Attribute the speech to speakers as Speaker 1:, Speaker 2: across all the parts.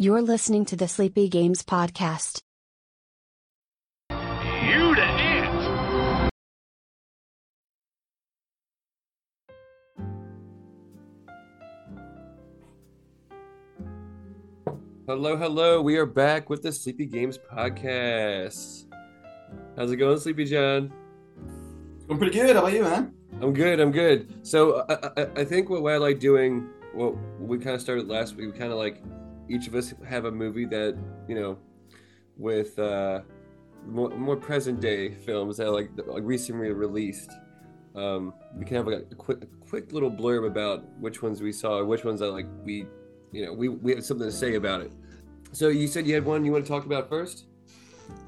Speaker 1: You're listening to the Sleepy Games Podcast.
Speaker 2: You the ant.
Speaker 3: Hello, hello. We are back with the Sleepy Games podcast. How's it going, Sleepy John?
Speaker 4: I'm pretty good. How about you, man?
Speaker 3: I'm good. I'm good. So I, I, I think what, what I like doing, what we kind of started last week, we kind of like each of us have a movie that you know, with uh, more, more present day films that like, like recently released. Um, we can have like a quick, a quick little blurb about which ones we saw, or which ones that like we, you know, we we have something to say about it. So you said you had one you want to talk about first?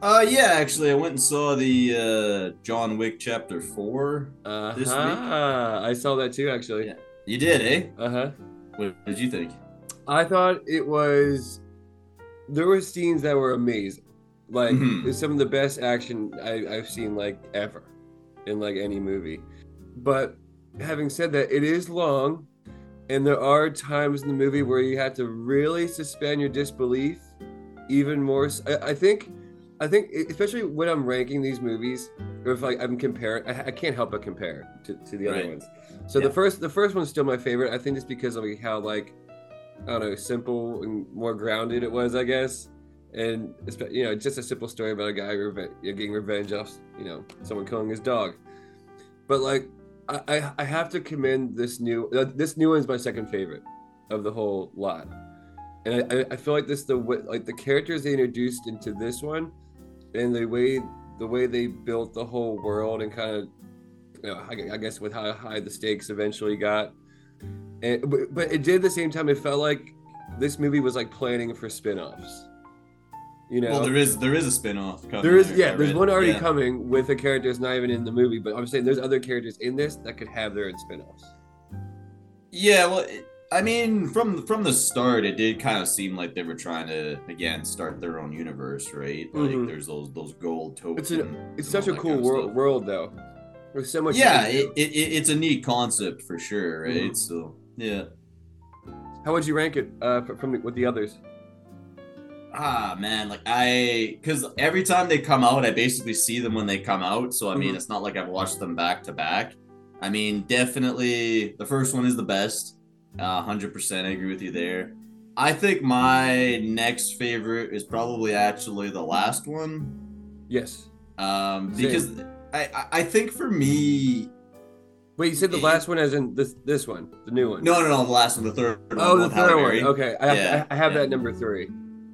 Speaker 4: Uh, yeah. Actually, I went and saw the uh, John Wick Chapter Four.
Speaker 3: Uh
Speaker 4: This week?
Speaker 3: I saw that too, actually.
Speaker 4: Yeah. You did, eh?
Speaker 3: Uh huh.
Speaker 4: What did you think?
Speaker 3: I thought it was. There were scenes that were amazing, like
Speaker 4: Mhm.
Speaker 3: it's some of the best action I, I've seen like ever, in like any movie. But having said that, it is long, and there are times in the movie where you have to really suspend your disbelief, even more. I, I think, I think, especially when I'm ranking these movies, or if like I'm comparing, I, I can't help but compare to, to the other ones. So
Speaker 4: Yeah.
Speaker 3: the first, the first one's still my favorite. I think it's because of like how like I don't know, simple and more grounded it was, I guess. And you know, just a simple story about a guy reve- getting revenge off, you know, someone killing his dog. But like, I I, have to commend this new uh, this new one's my second favorite of the whole lot. And I, I- feel like this the like the characters they introduced into this one, and the way the way they built the whole world and kind of, you know, I guess with how high the stakes eventually got and, but, but it did at the same time. It felt like this movie was like planning for spin-offs. You know,
Speaker 4: Well, there is there is a spin-off coming.
Speaker 3: there is
Speaker 4: I
Speaker 3: yeah, there's
Speaker 4: read.
Speaker 3: one already
Speaker 4: Yeah.
Speaker 3: coming with a character that's not even in the movie. But I'm saying there's other characters in this that could have their own spin-offs.
Speaker 4: Yeah, well, I mean, from from the start, it did kind of seem like they were trying to again start their own universe, right? Like
Speaker 3: Mhm.
Speaker 4: there's those those gold tokens.
Speaker 3: It's an, it's such a cool
Speaker 4: kind of
Speaker 3: world, world though. There's so much.
Speaker 4: Yeah, it, it, it, it's a neat concept for sure, right?
Speaker 3: Mhm.
Speaker 4: So yeah.
Speaker 3: How would you rank it uh, from the, with the others?
Speaker 4: Ah man, like I, because every time they come out, I basically see them when they come out. So I mean,
Speaker 3: Mhm.
Speaker 4: it's not like I've watched them back to back. I mean, definitely the first one is the best. Uh, Hundred percent, I agree with you there. I think my next favorite is probably actually the last one.
Speaker 3: Yes.
Speaker 4: Um, because I, I think for me,
Speaker 3: Wait, you said the
Speaker 4: It-
Speaker 3: last one as in this this one, the new one.
Speaker 4: no, no, no, the last one, the third.
Speaker 3: Oh,
Speaker 4: one,
Speaker 3: the third one. Okay, I have,
Speaker 4: Yeah,
Speaker 3: I have
Speaker 4: yeah.
Speaker 3: that number three.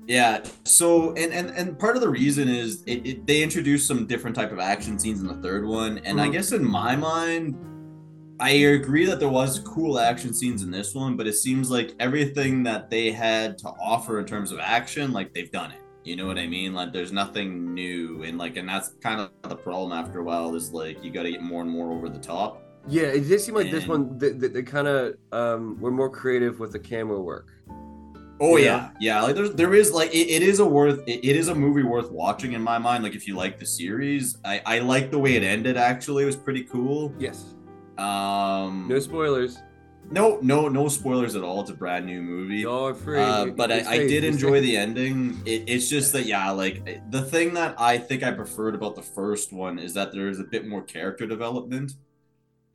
Speaker 4: Yeah. So and and and part of the reason is it, it they introduced some different type of action scenes in the third one, and I
Speaker 3: Mhm.
Speaker 4: guess in my mind, I agree that there was cool action scenes in this one, but it seems like everything that they had to offer in terms of action, like they've done it. You know what I mean? Like there's nothing new, and like and that's kind of the problem after a while is like you got to get more and more over the top.
Speaker 3: Yeah, it did seem like this one they, they, they kind of um, were more creative with the camera work.
Speaker 4: Oh
Speaker 3: Yeah.
Speaker 4: yeah, yeah. Like there's there is like it, it is a worth it, it is a movie worth watching in my mind. Like if you like the series, I I like the way it ended. Actually, it was pretty cool.
Speaker 3: Yes.
Speaker 4: Um,
Speaker 3: No spoilers.
Speaker 4: no no no spoilers at all. It's a brand new movie.
Speaker 3: Y'all are free.
Speaker 4: Uh, but I,
Speaker 3: It's
Speaker 4: I did enjoy the ending. It, it's just that yeah, like the thing that I think I preferred about the first one is that there is a bit more character development,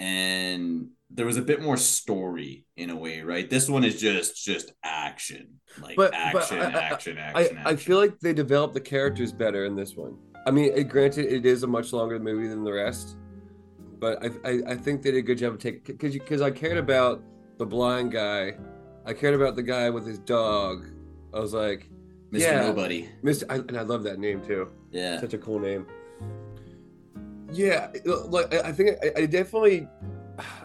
Speaker 4: and there was a bit more story in a way, right? This one is just just action, like
Speaker 3: But- but
Speaker 4: action,
Speaker 3: I- I-
Speaker 4: action,
Speaker 3: I,
Speaker 4: action,
Speaker 3: I
Speaker 4: action.
Speaker 3: feel like they developed the characters better in this one. I mean, it, granted, it is a much longer movie than the rest, but I I, I think they did a good job of taking because because I cared about the blind guy, I cared about the guy with his dog. I was like,
Speaker 4: Mr.
Speaker 3: yeah.
Speaker 4: Nobody.
Speaker 3: Mr. I, and I love that name too.
Speaker 4: Yeah.
Speaker 3: Such a cool name. Yeah, uh, like I think I, I definitely,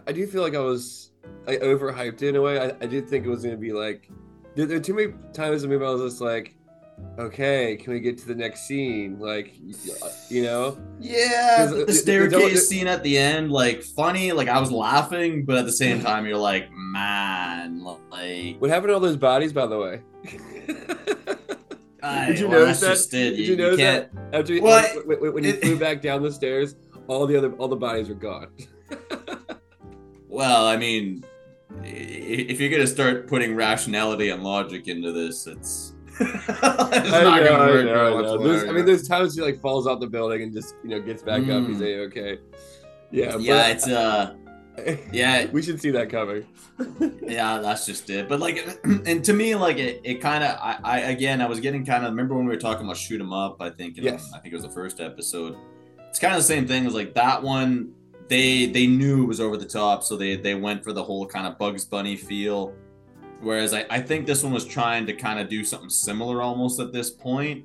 Speaker 3: I do feel like I was I overhyped it in a way. I, I did think it was gonna be like, there, there are too many times in the movie I was just like, okay, can we get to the next scene? Like, uh, you know,
Speaker 4: Yeah,
Speaker 3: There's-
Speaker 4: uh,
Speaker 3: the
Speaker 4: staircase scene at the end, like funny, like I was laughing, but at the same time, you're like, man, like.
Speaker 3: what happened to all those bodies, by the way?
Speaker 4: I,
Speaker 3: Did you
Speaker 4: well,
Speaker 3: notice that? Did
Speaker 4: You,
Speaker 3: notice
Speaker 4: can't.
Speaker 3: that? After you,
Speaker 4: Well,
Speaker 3: when, when- you flew back down the stairs, all the other all the bodies were gone.
Speaker 4: Well, I mean, if you're gonna start putting rationality and logic into this, it's it's
Speaker 3: I
Speaker 4: not
Speaker 3: know,
Speaker 4: gonna
Speaker 3: I
Speaker 4: work
Speaker 3: know, I know. I mean, there's times he like falls out the building and just you know gets back up. He's
Speaker 4: Mm.
Speaker 3: a okay. Yeah,
Speaker 4: yeah, it's uh,
Speaker 3: but
Speaker 4: yeah,
Speaker 3: we should see that coming.
Speaker 4: yeah, that's just it. But like, and to me, like it, it kind of, I, I, again, I was getting kind of. Remember when we were talking about shoot 'em up? I think, in,
Speaker 3: Yes.
Speaker 4: I think it was the first episode. It's kind of the same thing. It was like that one. They they knew it was over the top, so they they went for the whole kind of Bugs Bunny feel. Whereas I, I think this one was trying to kind of do something similar almost at this point.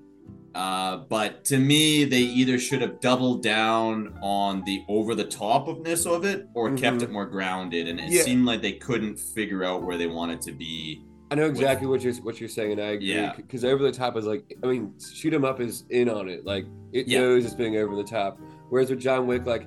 Speaker 4: Uh, but to me, they either should have doubled down on the over the top ofness of it or kept
Speaker 3: Mhm.
Speaker 4: it more grounded. And it
Speaker 3: Yeah.
Speaker 4: seemed like they couldn't figure out where they wanted to be.
Speaker 3: I know exactly what you're what you're saying, and I agree.
Speaker 4: Yeah.
Speaker 3: Because over the top is like, I mean, shoot 'em up is in on it. Like it
Speaker 4: Yeah.
Speaker 3: knows it's being over the top. Whereas with John Wick, like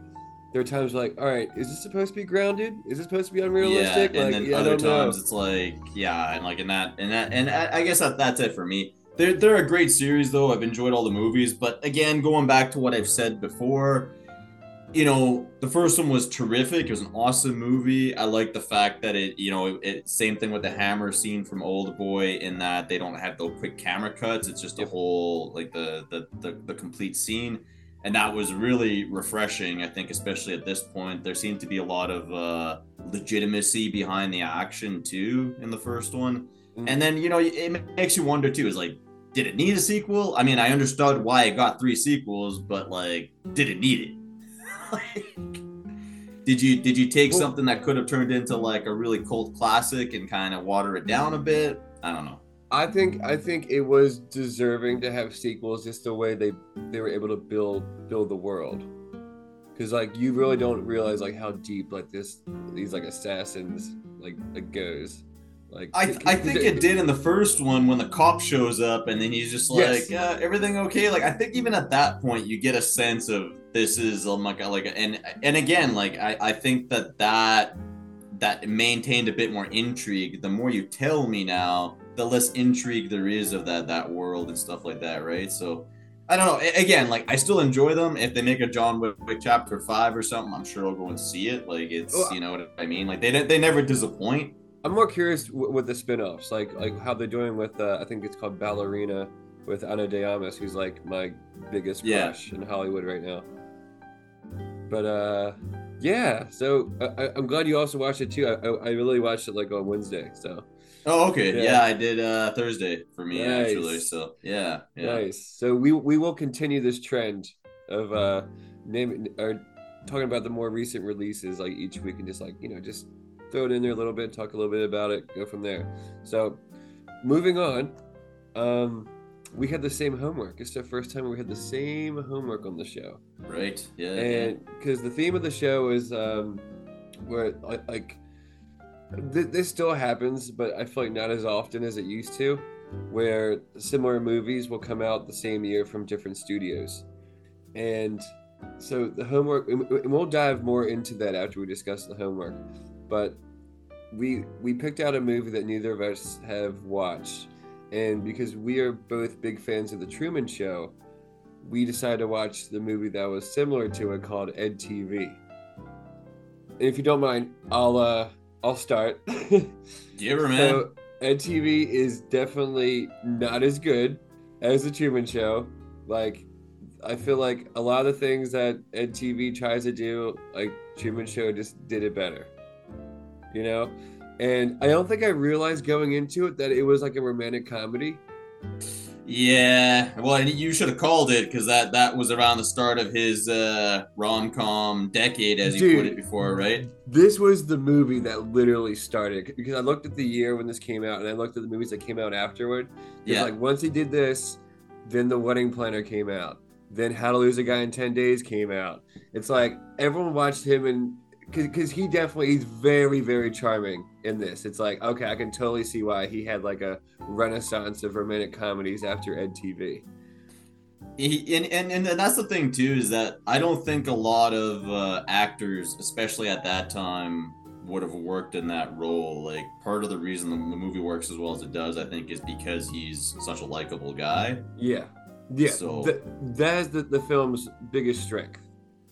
Speaker 3: there are times like, all right, is this supposed to be grounded? Is this supposed to be unrealistic?
Speaker 4: Yeah, and
Speaker 3: like,
Speaker 4: then other
Speaker 3: don't know.
Speaker 4: times it's like, yeah, and like in that, and that, and I, I guess that, that's it for me. They're they're a great series though. I've enjoyed all the movies, but again, going back to what I've said before, you know, the first one was terrific. It was an awesome movie. I like the fact that it, you know, it, it same thing with the hammer scene from Old Boy in that they don't have those quick camera cuts. It's just a whole like the, the the the complete scene. And that was really refreshing, I think, especially at this point. There seemed to be a lot of uh, legitimacy behind the action too in the first one.
Speaker 3: Mhm.
Speaker 4: And then, you know, it makes you wonder too is like, did it need a sequel? I mean, I understood why it got three sequels, but like, did it need it? like, did you did you take
Speaker 3: Well-
Speaker 4: something that could have turned into like a really cult classic and kind of water it down a bit? I don't know.
Speaker 3: I think I think it was deserving to have sequels, just the way they they were able to build build the world. Because like you really don't realize like how deep like this these like assassins like it goes. Like
Speaker 4: I, I think it did in the first one when the cop shows up and then he's just like,
Speaker 3: Yes.
Speaker 4: uh, everything okay? Like I think even at that point you get a sense of this is um, like a, like and and again like I, I think that that that maintained a bit more intrigue. The more you tell me now, the less intrigue there is of that that world and stuff like that, right? So I don't know. Again, like I still enjoy them. If they make a John Wick chapter five or something, I'm sure I'll go and see it. Like it's you know what I mean. Like they they never disappoint.
Speaker 3: I'm more curious w- with the spin-offs, like like how they're doing with uh, I think it's called Ballerina with Ana de Armas, who's like my biggest
Speaker 4: Yeah.
Speaker 3: crush in Hollywood right now. But uh, yeah. So I, I- I'm glad you also watched it too. I, I really watched it like on Wednesday. So
Speaker 4: Oh, okay.
Speaker 3: Yeah.
Speaker 4: Yeah, I did uh Thursday for me
Speaker 3: Nice.
Speaker 4: actually. So yeah, yeah.
Speaker 3: nice. So we we will continue this trend of uh naming or talking about the more recent releases like each week and just like you know just throw it in there a little bit, talk a little bit about it, go from there. So moving on, um, we had the same homework. It's the first time we had the same homework on the show,
Speaker 4: Right. Yeah.
Speaker 3: and because the theme of the show is um, where like. th- this still happens, but I feel like not as often as it used to, where similar movies will come out the same year from different studios. And so the homework, and we'll dive more into that after we discuss the homework. But we we picked out a movie that neither of us have watched, and because we are both big fans of the Truman Show, we decided to watch the movie that was similar to it called Ed TV. And if you don't mind, I'll uh I'll start.
Speaker 4: Give her, man.
Speaker 3: So Ed TV is definitely not as good as the Truman Show. Like, I feel like a lot of the things that Ed TV tries to do, like Truman Show, just did it better. You know, and I don't think I realized going into it that it was like a romantic comedy.
Speaker 4: yeah. Well, and you should have called it because that that was around the start of his uh rom com decade, as you put it before, right?
Speaker 3: This was the movie that literally started because I looked at the year when this came out and I looked at the movies that came out afterward.
Speaker 4: Yeah.
Speaker 3: like once he did this, then The Wedding Planner came out. Then How to Lose a Guy in 10 Days came out. It's like everyone watched him and because he definitely he's very very charming in this. It's like okay, I can totally see why he had like a renaissance of romantic comedies after Ed TV.
Speaker 4: He, and, and and that's the thing too is that I don't think a lot of uh, actors, especially at that time, would have worked in that role. Like part of the reason the, movie works as well as it does, I think, is because he's such a likable guy.
Speaker 3: Yeah, yeah.
Speaker 4: So-
Speaker 3: th- that is the, the film's biggest strength.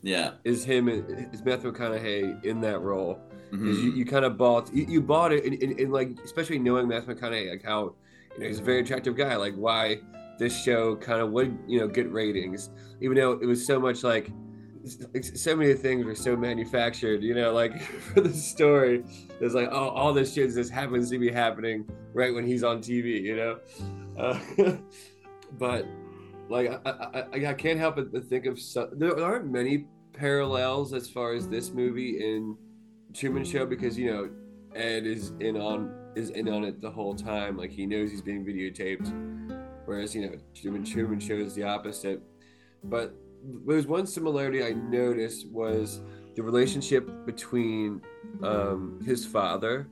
Speaker 4: Yeah.
Speaker 3: Is him is Matthew McConaughey in that role?
Speaker 4: Mhm.
Speaker 3: Because you, you kind of bought you, you bought it and, and, and like especially knowing Matthew McConaughey like how you know he's a very attractive guy. Like why this show kind of would you know get ratings, even though it was so much like so many things were so manufactured, you know, like for the story, it's like, oh, all this shit just happens to be happening right when he's on TV, you know? Uh, but like, I, I, I, can't help but think of so, there aren't many parallels as far as this movie in Truman Show because, you know, Ed is in on is in on it the whole time. Like he knows he's being videotaped. Whereas, you know, Truman Truman shows the opposite. But there's one similarity I noticed was the relationship between um, his father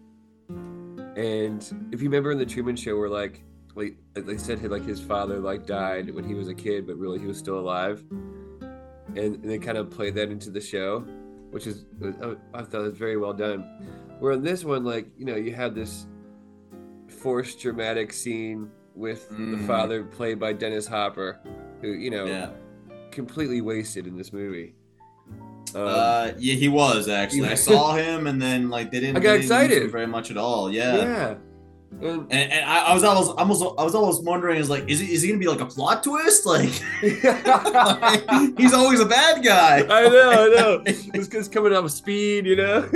Speaker 3: and if you remember in the Truman Show, where like like they said like his father like died when he was a kid, but really he was still alive, and, and they kind of played that into the show, which is I thought was very well done. Where in this one, like you know, you had this forced dramatic scene with mm. the father played by Dennis Hopper, who you know yeah completely wasted in this movie.
Speaker 4: Um, uh, yeah, he was actually. I saw him, and then like they didn't.
Speaker 3: I got excited
Speaker 4: very much at all. Yeah.
Speaker 3: Yeah.
Speaker 4: And, and, I, I, was almost, almost, I was almost wondering, is like, is he, is he gonna be like a plot twist? Like, he's always a bad guy.
Speaker 3: I know, I know. This guy's coming up speed, you know.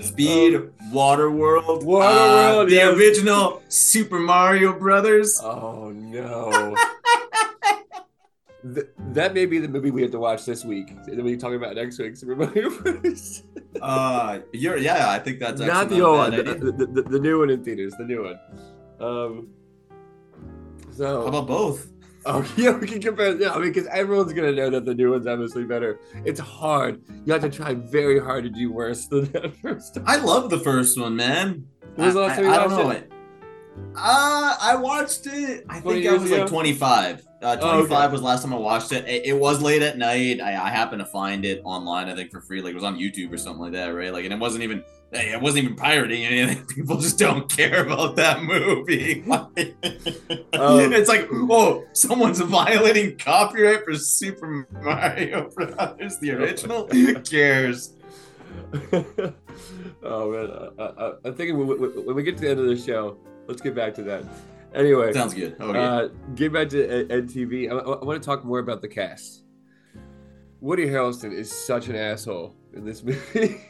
Speaker 4: speed, um, Waterworld,
Speaker 3: Waterworld,
Speaker 4: uh, the yes. original Super Mario Brothers.
Speaker 3: Oh no. Th- that may be the movie we have to watch this week. And then we talk about next week. Super Mario
Speaker 4: uh, you're yeah. I think that's
Speaker 3: not the old one. The, the, the, the, new one in theaters. The new one. Um. So
Speaker 4: how about both?
Speaker 3: Oh yeah, we can compare. Yeah, I mean, because everyone's gonna know that the new one's obviously better. It's hard. You have to try very hard to do worse than that first.
Speaker 4: Time. I love the first one, man. When was the last time you I, watched I don't know it? Uh, I watched it. I think I was ago? like 25. Uh, 25 oh, okay. was last time I watched it. it. it. was late at night. I, I happened to find it online, I think for free. Like it was on YouTube or something like that, right? Like, and it wasn't even, it wasn't even pirating anything. People just don't care about that movie. um, it's like, oh, someone's violating copyright for Super Mario Brothers, the original. Who cares?
Speaker 3: oh man, I, I, I'm thinking when we, when we get to the end of the show, let's get back to that. Anyway,
Speaker 4: sounds good. Okay.
Speaker 3: Uh, get back to EdTV. I, I, want to talk more about the cast. Woody Harrelson is such an asshole in this movie.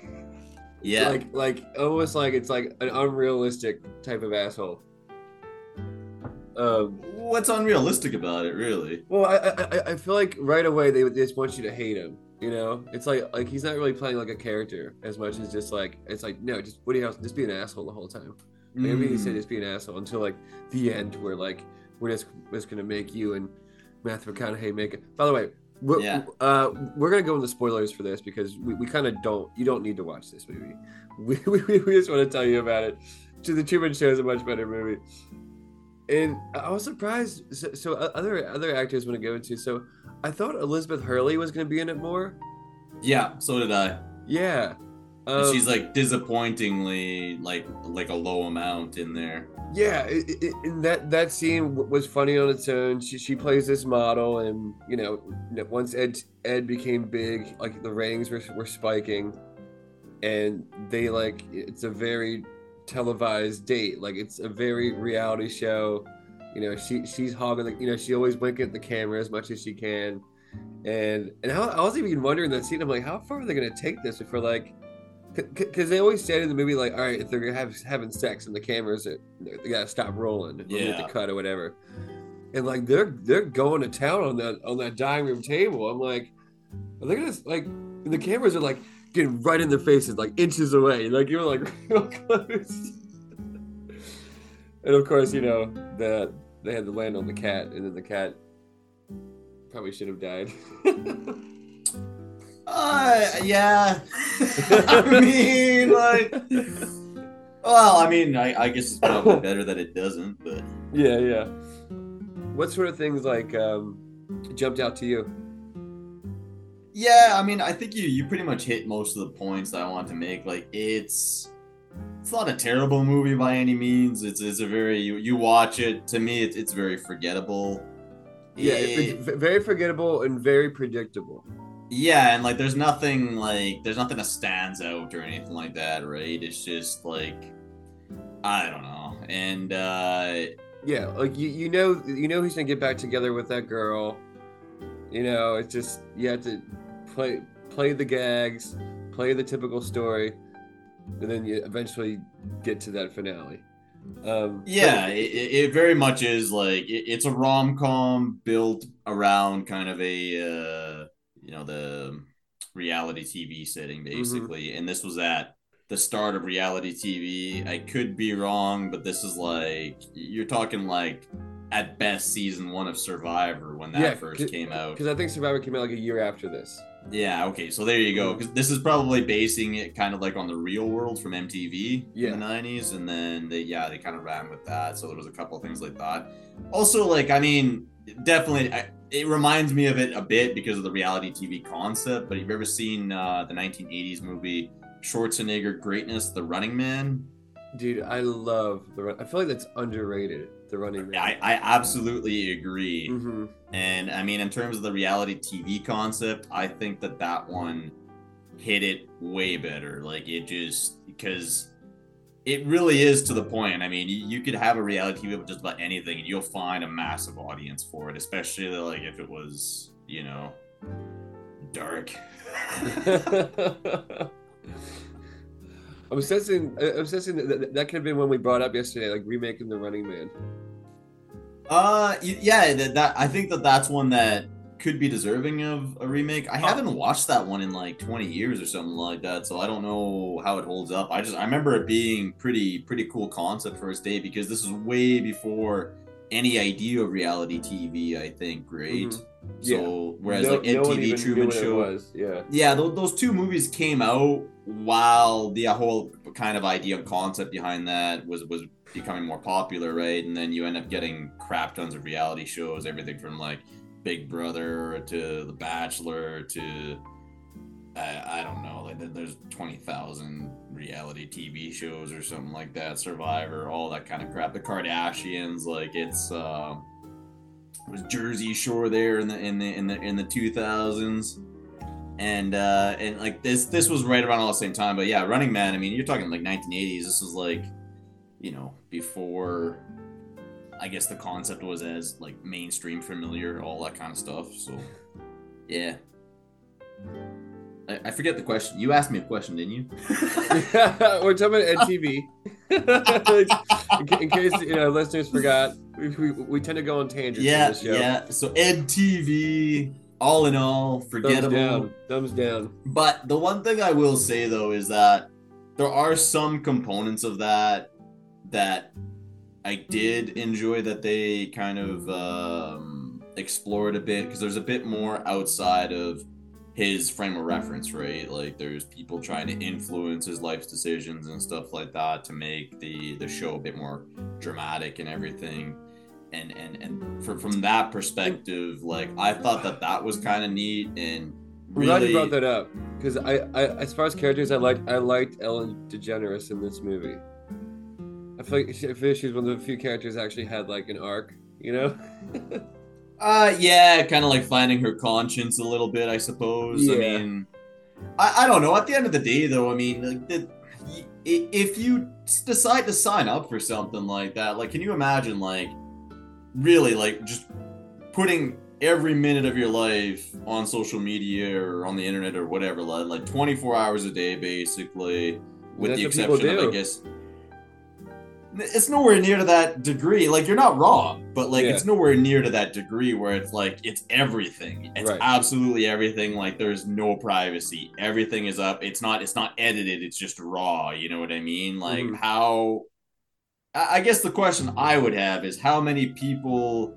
Speaker 4: yeah,
Speaker 3: like like almost like it's like an unrealistic type of asshole.
Speaker 4: Um, What's unrealistic about it, really?
Speaker 3: Well, I, I I feel like right away they, they just want you to hate him. You know, it's like like he's not really playing like a character as much as just like it's like no, just Woody Harrelson, just be an asshole the whole time. Like, mm. Everything he said, just be an asshole until like the end, where like we're just just gonna make you and Matthew McConaughey make it. By the way, we're, yeah. uh, we're gonna go into spoilers for this because we, we kind of don't. You don't need to watch this movie. We, we, we just want to tell you about it. To the Truman Show is a much better movie. And I was surprised. So, so other other actors want to go into. So I thought Elizabeth Hurley was going to be in it more.
Speaker 4: Yeah, so did I.
Speaker 3: Yeah,
Speaker 4: um, she's like disappointingly like like a low amount in there.
Speaker 3: Yeah, it, it, that that scene was funny on its own. She she plays this model, and you know, once Ed Ed became big, like the ratings were were spiking, and they like it's a very televised date. Like it's a very reality show. You know, she she's hogging. The, you know, she always winking at the camera as much as she can. And and I, I was even wondering that scene. I'm like, how far are they going to take this before like because they always said in the movie like all right if they're gonna have having sex and the cameras they gotta stop rolling yeah. the cut or whatever. And like they're they're going to town on that on that dining room table. I'm like are they gonna like the cameras are like getting right in their faces like inches away. Like you're like real close. And of course you know that they had to land on the cat and then the cat probably should have died
Speaker 4: Uh, yeah. I mean, like, well, I mean, I, I guess it's probably better that it doesn't, but
Speaker 3: yeah, yeah. What sort of things like um, jumped out to you?
Speaker 4: Yeah, I mean, I think you you pretty much hit most of the points that I want to make. Like, it's it's not a terrible movie by any means. It's it's a very you you watch it. To me, it's it's very forgettable.
Speaker 3: Yeah, it, very forgettable and very predictable.
Speaker 4: Yeah, and like there's nothing like there's nothing that stands out or anything like that, right? It's just like I don't know. and uh,
Speaker 3: Yeah, like you, you know, you know he's gonna get back together with that girl. You know, it's just you have to play play the gags, play the typical story, and then you eventually get to that finale. Um,
Speaker 4: yeah, it, it very much is like it, it's a rom com built around kind of a uh, you know the reality TV setting mm-hmm. basically, and this was at the start of reality TV. I could be wrong, but this is like you're talking like at best season one of Survivor when that
Speaker 3: Yeah,
Speaker 4: first came out.
Speaker 3: because I think Survivor came out like a year after this.
Speaker 4: Yeah, okay, so there you go. Because this is probably basing it kind of like on the real world from MTV
Speaker 3: Yeah.
Speaker 4: in the '90s, and then they yeah they kind of ran with that. So there was a couple of things like that. Also, like I mean, definitely, I, it reminds me of it a bit because of the reality TV concept. But you've you ever seen uh, the 1980s movie Schwarzenegger Greatness: The Running Man?
Speaker 3: Dude, I love the run. I feel like that's underrated. The running man.
Speaker 4: I, I absolutely agree.
Speaker 3: hmm
Speaker 4: And I mean, in terms of the reality TV concept, I think that that one hit it way better. Like it just because it really is to the point. I mean, you, could have a reality TV with just about anything, and you'll find a massive audience for it. Especially like if it was, you know, dark.
Speaker 3: I'm obsessing. I'm obsessing. That, that- that could have been when we brought up yesterday, like remaking the Running Man.
Speaker 4: Uh, yeah, that, that I think that that's one that could be deserving of a remake. I haven't watched that one in like 20 years or something like that, so I don't know how it holds up. I just I remember it being pretty pretty cool concept for its day because this is way before any idea of reality TV. I think, right?
Speaker 3: Mhm.
Speaker 4: So whereas
Speaker 3: No-
Speaker 4: like
Speaker 3: no
Speaker 4: MTV
Speaker 3: even
Speaker 4: Truman
Speaker 3: knew what it
Speaker 4: Show,
Speaker 3: was. Yeah.
Speaker 4: yeah, those, those two movies came out while the whole kind of idea and concept behind that was was becoming more popular, right? And then you end up getting crap tons of reality shows, everything from like Big Brother to The Bachelor to I, I don't know, like there- there's twenty thousand reality TV shows or something like that, Survivor, all that kind of crap. The Kardashians, like it's uh, was Jersey Shore there in the in the in the in the two thousands and uh and like this this was right around all the same time but yeah running man i mean you're talking like 1980s this was like you know before i guess the concept was as like mainstream familiar all that kind of stuff so yeah I, I forget the question you asked me a question didn't you
Speaker 3: We're talking about Ed TV. in, in case you know listeners forgot, we, we, we tend to go on tangents.
Speaker 4: yeah
Speaker 3: this show.
Speaker 4: yeah so ed tv all in all
Speaker 3: Thumbs
Speaker 4: forgettable
Speaker 3: down. Thumbs down.
Speaker 4: But the one thing I will say though is that there are some components of that that I did enjoy that they kind of um, explored a bit because there's a bit more outside of his frame of reference, right? Like there's people trying to influence his life's decisions and stuff like that to make the the show a bit more dramatic and everything. And and and for, from that perspective, like I thought that that was kind of neat and
Speaker 3: I'm glad you
Speaker 4: really
Speaker 3: brought that up because I, I, as far as characters, I liked I liked Ellen DeGeneres in this movie. I feel like I feel like she's one of the few characters that actually had like an arc. You know?
Speaker 4: Uh, yeah, kind of like finding her conscience a little bit, I suppose. I mean, I, I don't know. At the end of the day, though, I mean, like, the, if you decide to sign up for something like that, like, can you imagine, like, really, like, just putting every minute of your life on social media or on the internet or whatever, like, like 24 hours a day, basically, with
Speaker 3: That's
Speaker 4: the exception of, I guess. It's nowhere near to that degree. Like you're not wrong, but like
Speaker 3: Yeah.
Speaker 4: it's nowhere near to that degree where it's like it's everything. It's
Speaker 3: Right.
Speaker 4: absolutely everything. Like there's no privacy. Everything is up. It's not. It's not edited. It's just raw. You know what I mean? Like
Speaker 3: Mhm.
Speaker 4: how. I I guess the question I would have is how many people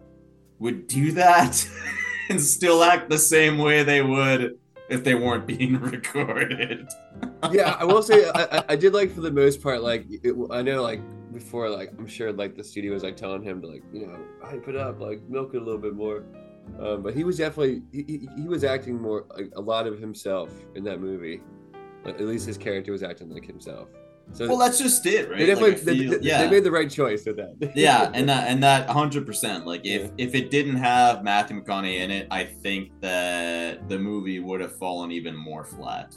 Speaker 4: would do that and still act the same way they would if they weren't being recorded.
Speaker 3: yeah, I will say I, I- I did like for the most part. Like it, I know, like before, like I'm sure, like the studio was like telling him to like you know hype it up, like milk it a little bit more. Um, but he was definitely he, he, he was acting more like a lot of himself in that movie. Like, at least his character was acting like himself. So
Speaker 4: Well, that's just it, right?
Speaker 3: they definitely
Speaker 4: Like,
Speaker 3: they,
Speaker 4: feel-
Speaker 3: they-
Speaker 4: yeah.
Speaker 3: they made the right choice with that.
Speaker 4: yeah, and that and that hundred percent. Like if
Speaker 3: Yeah.
Speaker 4: if it didn't have Matthew McConaughey in it, I think that the movie would have fallen even more flat.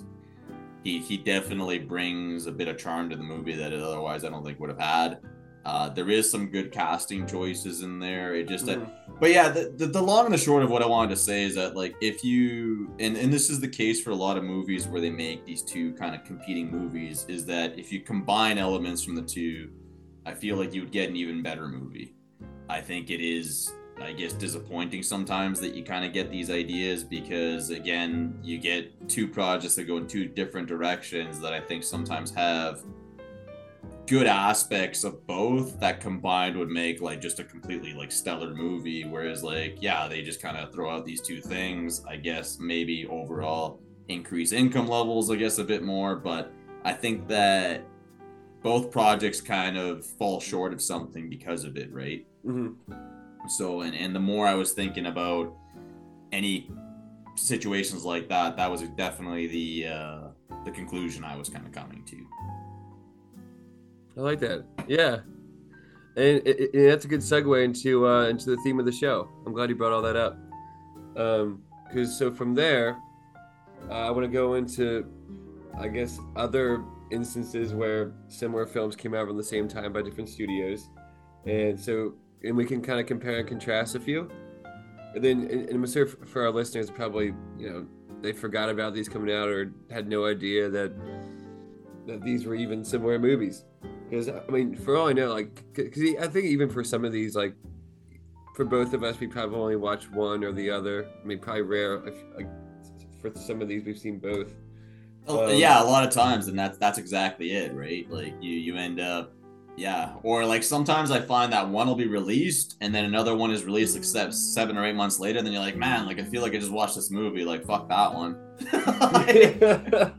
Speaker 4: He he definitely brings a bit of charm to the movie that it otherwise I don't think would have had. Uh, there is some good casting choices in there. It just,
Speaker 3: Mhm.
Speaker 4: but yeah, the, the, the long and the short of what I wanted to say is that like if you and and this is the case for a lot of movies where they make these two kind of competing movies is that if you combine elements from the two, I feel like you would get an even better movie. I think it is I guess disappointing sometimes that you kind of get these ideas because again, you get two projects that go in two different directions that I think sometimes have good aspects of both that combined would make like just a completely like stellar movie. Whereas like yeah they just kind of throw out these two things. I guess maybe overall increase income levels i guess a bit more. But i think that both projects kind of fall short of something because of it right?
Speaker 3: Mhm.
Speaker 4: So and, and the more i was thinking about any situations like that that was definitely the uh the conclusion i was kind of coming to
Speaker 3: I like that. Yeah, and it, it, that's a good segue into uh, into the theme of the show. I'm glad you brought all that up. Um, because so from there, uh, I want to go into, I guess, other instances where similar films came out around the same time by different studios, and so and we can kind of compare and contrast a few. And then, and, and I'm sure for our listeners, probably you know they forgot about these coming out or had no idea that that these were even similar movies. Because I mean, for all I know, like, because I think even for some of these, like, for both of us, we probably only watched one or the other. I mean, probably rare. If, like, for some of these, we've seen both.
Speaker 4: Oh,
Speaker 3: Um,
Speaker 4: yeah, a lot of times, and that's that's exactly it, right? Like you you end up, yeah, or like sometimes I find that one will be released, and then another one is released like seven or eight months later. Then you're like, man, like I feel like I just watched this movie. Like fuck that one.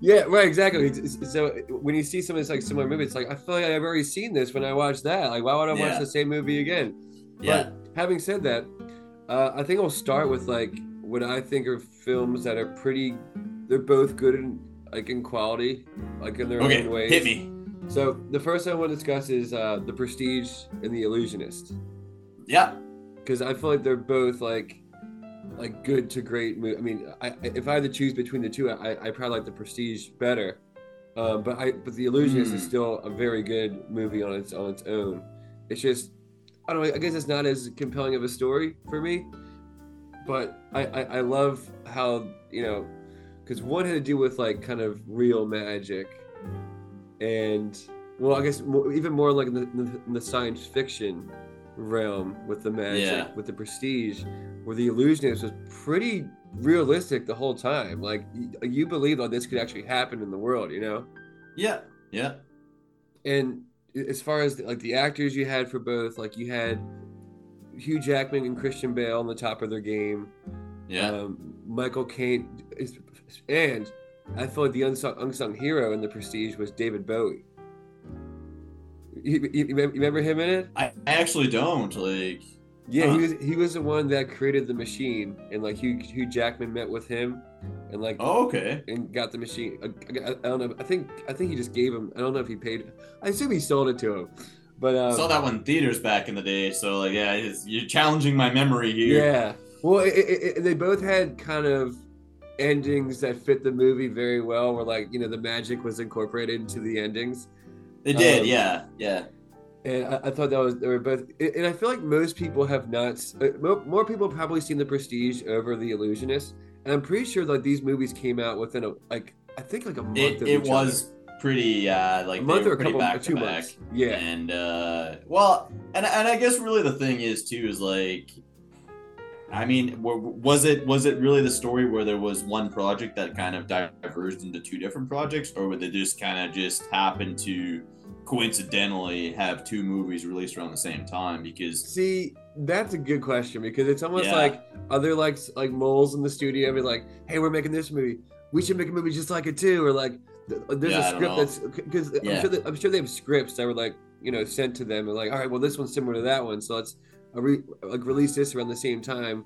Speaker 3: yeah, right, exactly. So when you see some of this like similar movie, it's like I feel like I've already seen this when I watched that. Like, why would I watch
Speaker 4: Yeah.
Speaker 3: the same movie again?
Speaker 4: yeah,
Speaker 3: But having said that, uh, I think I'll start with like what I think are films that are pretty. They're both good in like in quality, like in their
Speaker 4: okay,
Speaker 3: own ways.
Speaker 4: hit me.
Speaker 3: So the first I want to discuss is uh, the Prestige and the Illusionist,
Speaker 4: Yeah,
Speaker 3: because I feel like they're both like like good to great. Mo- I mean, I, if I had to choose between the two, I, I probably like the Prestige better. Uh, but I but the Illusionist is
Speaker 4: Hmm.
Speaker 3: still a very good movie on its on its own. It's just I don't know. I guess it's not as compelling of a story for me. But I I, I love how you know because one had to do with like kind of real magic, and well, I guess more, even more like in the, in the science fiction realm with the magic,
Speaker 4: Yeah.
Speaker 3: with the prestige, where the illusionist was pretty realistic the whole time. Like you, you believe that this could actually happen in the world, you know.
Speaker 4: yeah, yeah,
Speaker 3: And as far as like the actors you had for both, like you had Hugh Jackman and Christian Bale on the top of their game.
Speaker 4: yeah.
Speaker 3: Um, Michael Caine is, and I thought the unsung, unsung hero in the Prestige was David Bowie. You, you- you remember- him in it?
Speaker 4: I, I actually don't like.
Speaker 3: Yeah,
Speaker 4: Huh.
Speaker 3: he was he was the one that created the machine, and like Hugh, Hugh Jackman met with him, and like
Speaker 4: Oh, okay.
Speaker 3: and got the machine. I, I, I don't know. I think I think he just gave him. I don't know if he paid. I assume he sold it to him, but um,
Speaker 4: Saw that one in theaters back in the day, so like, yeah, you're challenging my memory here.
Speaker 3: Yeah. Well, it, it, it- they both had kind of endings that fit the movie very well. Where like you know the magic was incorporated into the endings,
Speaker 4: They did,
Speaker 3: Um,
Speaker 4: yeah, yeah.
Speaker 3: and I, I thought that was they were both. And I feel like most people have not. uh, More, more people probably seen The Prestige over The Illusionist, and I'm pretty sure like these movies came out within a like I think like a month.
Speaker 4: It,
Speaker 3: of
Speaker 4: it was pretty uh like
Speaker 3: a month or a couple
Speaker 4: back
Speaker 3: two
Speaker 4: back.
Speaker 3: months. Yeah.
Speaker 4: And uh well, and and I guess really the thing is too is like I mean, was it was it really the story where there was one project that kind of diverged into two different projects, or would they just kind of just happen to coincidentally have two movies released around the same time? Because
Speaker 3: See, that's a good question because it's almost
Speaker 4: Yeah.
Speaker 3: like other like like moles in the studio be like, "Hey, we're making this movie. We should make a movie just like it too." Or like, there's
Speaker 4: Yeah,
Speaker 3: a script that's because I'm sure I'm sure they have scripts that were like you know sent to them and like, all right, well this one's similar to that one, so let's uh, re- like release this around the same time.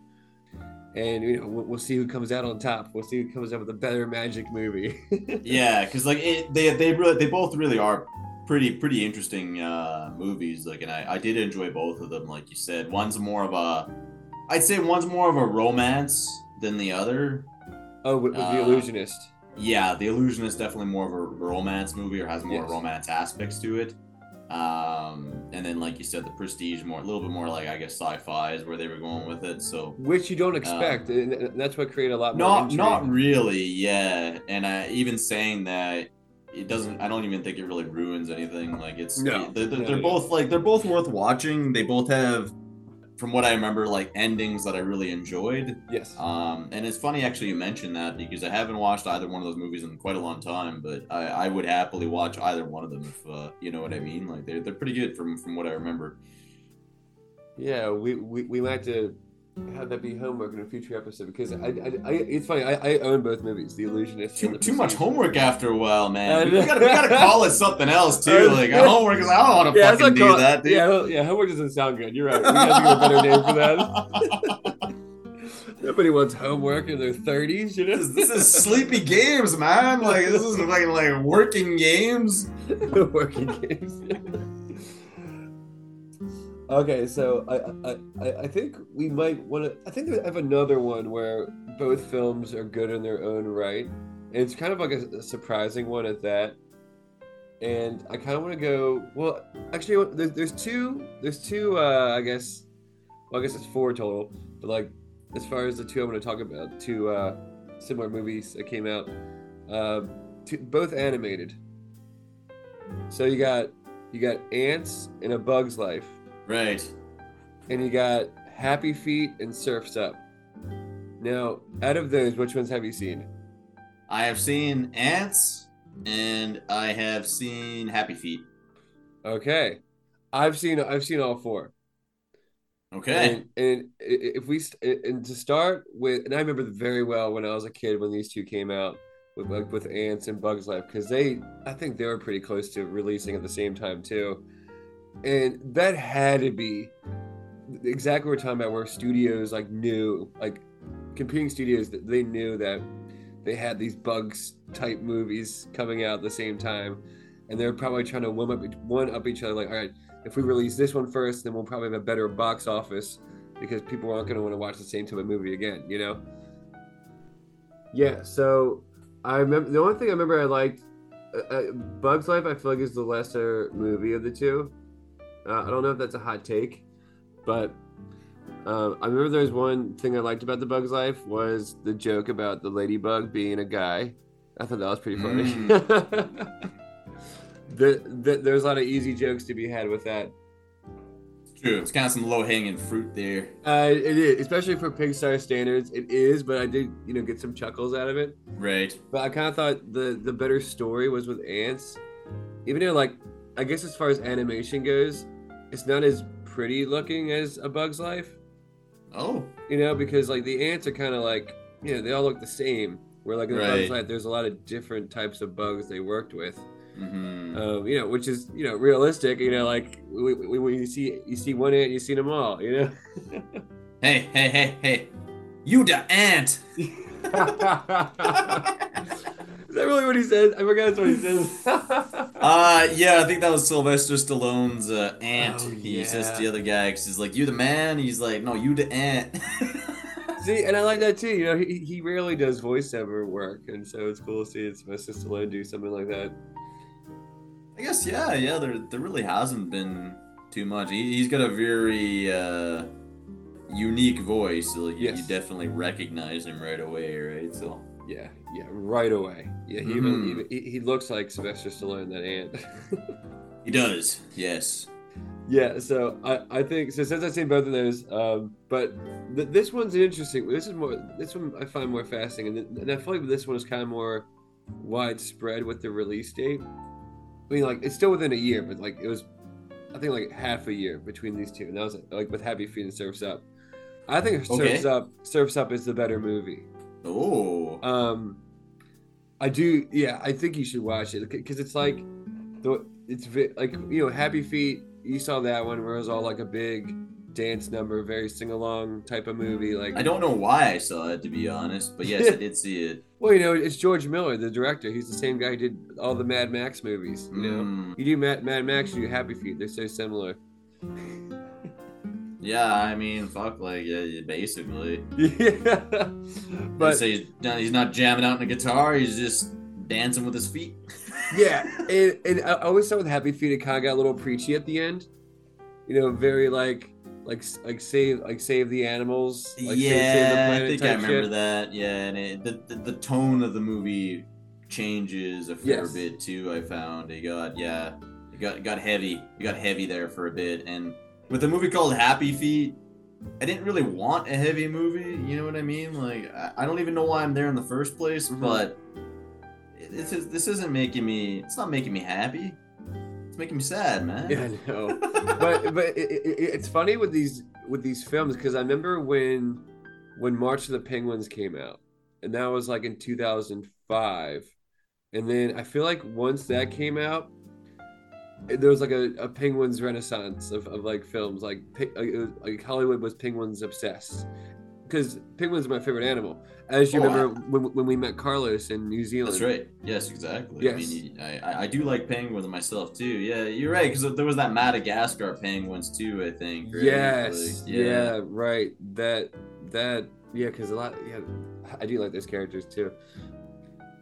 Speaker 3: And you know we'll, we'll see who comes out on top. We'll see who comes out with a better magic movie.
Speaker 4: yeah, because like it, they they really they both really are pretty pretty interesting uh movies. Like, and I I did enjoy both of them. Like you said, one's more of a I'd say one's more of a romance than the other.
Speaker 3: oh, with, with the
Speaker 4: Uh,
Speaker 3: illusionist.
Speaker 4: Yeah, The illusionist definitely more of a romance movie or has more
Speaker 3: Yes.
Speaker 4: romance aspects to it. Um, and then, like you said, the Prestige, more a little bit more like I guess sci-fi is where they were going with it. So
Speaker 3: which you don't expect, and and that's what created a lot more.
Speaker 4: not
Speaker 3: intrigue.
Speaker 4: not really, yeah. And I even saying that it doesn't. I don't even think it really ruins anything. Like it's
Speaker 3: No.
Speaker 4: they're, they're,
Speaker 3: No,
Speaker 4: they're
Speaker 3: no.
Speaker 4: both like they're both worth watching. They both have, from what I remember, like endings that I really enjoyed.
Speaker 3: Yes.
Speaker 4: Um, and it's funny actually you mentioned that because I haven't watched either one of those movies in quite a long time, but I, I would happily watch either one of them if uh, you know what I mean. Like they're they're pretty good from from what I remember.
Speaker 3: Yeah, we, we, we have to have that be homework in a future episode because I, I, I mm. it's funny. I, I own both movies, The Illusionist.
Speaker 4: Too,
Speaker 3: The
Speaker 4: too much homework after a while, man.
Speaker 3: I
Speaker 4: We gotta we gotta call it something else too. Like homework is I don't want to
Speaker 3: Yeah,
Speaker 4: fucking do
Speaker 3: called-
Speaker 4: that, dude.
Speaker 3: Yeah, yeah, homework doesn't sound good. You're right. We gotta think of a better name for that. Nobody wants homework in their 30s, you know?
Speaker 4: This, this is sleepy games, man. Like this is like like working games.
Speaker 3: working games. Okay, so I, I I think we might want to. I think I have another one where both films are good in their own right, and it's kind of like a, a surprising one at that. And I kind of want to go. Well, actually, there's, there's two. There's two. Uh, I guess. Well, I guess it's four total. But like, as far as the two I'm going to talk about, two uh, similar movies that came out, uh, two, both animated. So you got you got Antz and a bug's life,
Speaker 4: Right.
Speaker 3: and you got Happy Feet and Surfs Up. Now, out of those, which ones have you seen?
Speaker 4: I have seen Antz and I have seen Happy Feet.
Speaker 3: Okay, I've seen I've seen all four.
Speaker 4: Okay.
Speaker 3: And, and if we and to start with, and I remember very well when I was a kid when these two came out with like with Antz and Bugs Life because they I think they were pretty close to releasing at the same time too, and that had to be exactly what we're talking about where studios like knew like competing studios that they knew that they had these bugs type movies coming out at the same time. And they're probably trying to one up one up each other like all right if we release this one first then we'll probably have a better box office because people aren't going to want to watch the same type of movie again you know? Yeah so i remember the only thing i remember i liked uh, uh, bugs life i feel like is the lesser movie of the two uh, i don't know if that's a hot take but uh, I remember there was one thing I liked about the Bug's Life was the joke about the ladybug being a guy. I thought that was pretty funny. the, the, there's a lot of easy jokes to be had with that.
Speaker 4: True. It's kind of some low hanging fruit there.
Speaker 3: Uh, it is, especially for Pixar standards. It is, but I did, you know, get some chuckles out of it.
Speaker 4: Right.
Speaker 3: But I kind of thought the the better story was with Antz. Even though, like, I guess as far as animation goes, it's not as pretty looking as A Bug's Life.
Speaker 4: Oh.
Speaker 3: you know, because like the ants are kind of like, you know, they all look the same. Where like in the
Speaker 4: Right.
Speaker 3: Bugs Life, there's a lot of different types of bugs they worked with.
Speaker 4: hmm
Speaker 3: Um, you know, which is you know realistic. You know, like when when you see you see one ant, you see them all. You know.
Speaker 4: Hey, hey, hey, hey. You the ant.
Speaker 3: is that really what he says? I forgot that's what he says.
Speaker 4: Uh, yeah, I think that was Sylvester Stallone's uh, ant.
Speaker 3: Oh,
Speaker 4: he says to the other guy, 'cause he's like, "You the man." He's like, "No, you the aunt."
Speaker 3: see, and I like that too. You know, he, he rarely does voiceover work, and so it's cool to see Sylvester Stallone do something like that.
Speaker 4: I guess yeah, yeah. There, there really hasn't been too much. He, he's got a very uh, unique voice. So you,
Speaker 3: Yes.
Speaker 4: you definitely recognize him right away, right? So
Speaker 3: Yeah, yeah, right away. Yeah, he
Speaker 4: Mhm.
Speaker 3: even, he, he looks like Sylvester Stallone, that ant.
Speaker 4: he does. Yes.
Speaker 3: Yeah, so I, I think so since I've seen both of those, um, but th- this one's interesting. This is more this one I find more fascinating, and, and I feel like this one is kind of more widespread with the release date. I mean, like it's still within a year, but like it was, I think like half a year between these two, and that was like with Happy Feet and Surfs Up. I think
Speaker 4: Okay.
Speaker 3: Surfs Up, Surfs Up is the better movie.
Speaker 4: Oh.
Speaker 3: Um, I do. Yeah, I think you should watch it because it's like the it's vi- like you know Happy Feet. You saw that one where it was all like a big dance number, very sing along type of movie. Like
Speaker 4: I don't know why I saw it to be honest, but yes, I did see it.
Speaker 3: Well, you know, it's George Miller, the director. He's the same guy who did all the Mad Max movies. You know,
Speaker 4: Mm.
Speaker 3: you do Mad, Mad Max, you do Happy Feet. They're so similar.
Speaker 4: Yeah, I mean, fuck, like yeah, yeah, basically.
Speaker 3: yeah,
Speaker 4: But say he's not, he's not jamming out on a guitar; he's just dancing with his feet.
Speaker 3: yeah, and, and I always start with Happy Feet, it kind of got a little preachy at the end. You know, very like like like save like save the animals. Like, save- save the
Speaker 4: yeah, I think I remember
Speaker 3: shit.
Speaker 4: that. Yeah, and it, the, the the tone of the movie changes a fair
Speaker 3: Yes.
Speaker 4: bit too. I found it got yeah, it got it got heavy. It got heavy there for a bit, and with a movie called Happy Feet, I didn't really want a heavy movie. You know what I mean? Like I, don't even know why I'm there in the first place,
Speaker 3: Mhm.
Speaker 4: but this is this isn't making me. It's not making me happy. It's making me sad, man.
Speaker 3: Yeah, I know. but but it, it- it's funny with these with these films because I remember when when March of the Penguins came out, and that was like in 2005, and then I feel like once that came out, there was like a, a Penguins renaissance of, of like films like like, it was, like Hollywood was Penguins obsessed because penguins are my favorite animal. As you
Speaker 4: Oh,
Speaker 3: remember when, when we met Carlos in New Zealand.
Speaker 4: That's right. Yes, exactly. I mean, I, I- I do like penguins myself too. Yeah, you're right. Because there was that Madagascar penguins too. I think. Right?
Speaker 3: Yes.
Speaker 4: Like,
Speaker 3: yeah. Right. That. That. Yeah. Because a lot. Yeah. I do like those characters too.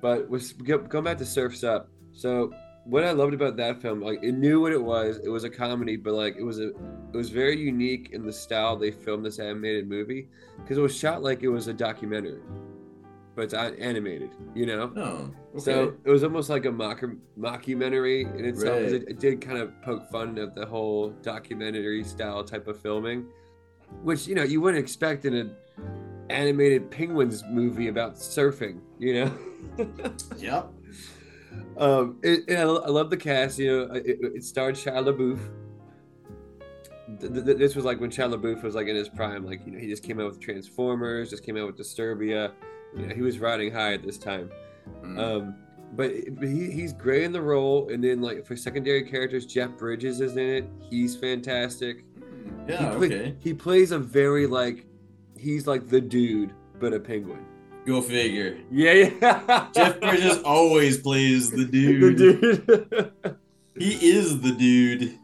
Speaker 3: But was go- going back to Surfs Up. So what I loved about that film, like it knew what it was. It was a comedy, but like it was a, it was very unique in the style they filmed this animated movie because it was shot like it was a documentary, but it's animated. You know.
Speaker 4: No. Okay.
Speaker 3: So it was almost like a mock mockumentary in itself.
Speaker 4: Right.
Speaker 3: It, it did kind of poke fun at the whole documentary style type of filming, which you know you wouldn't expect in an animated penguins movie about surfing. You know.
Speaker 4: yep.
Speaker 3: Um, it, and I, love the cast. You know, it, it- starred Shia LaBeouf. Th- th- this was like when Shia LaBeouf was like in his prime. Like you know, he just came out with Transformers, just came out with Disturbia. You know, he was riding high at this time.
Speaker 4: Mm.
Speaker 3: Um, but but he, he's great in the role, and then like for secondary characters, Jeff Bridges is in it. He's fantastic.
Speaker 4: yeah.
Speaker 3: he, play-
Speaker 4: okay.
Speaker 3: he plays a very like he's like the dude, but a penguin.
Speaker 4: Go figure.
Speaker 3: Yeah, yeah.
Speaker 4: Jeff Bridges always plays the dude.
Speaker 3: the dude.
Speaker 4: He is the dude.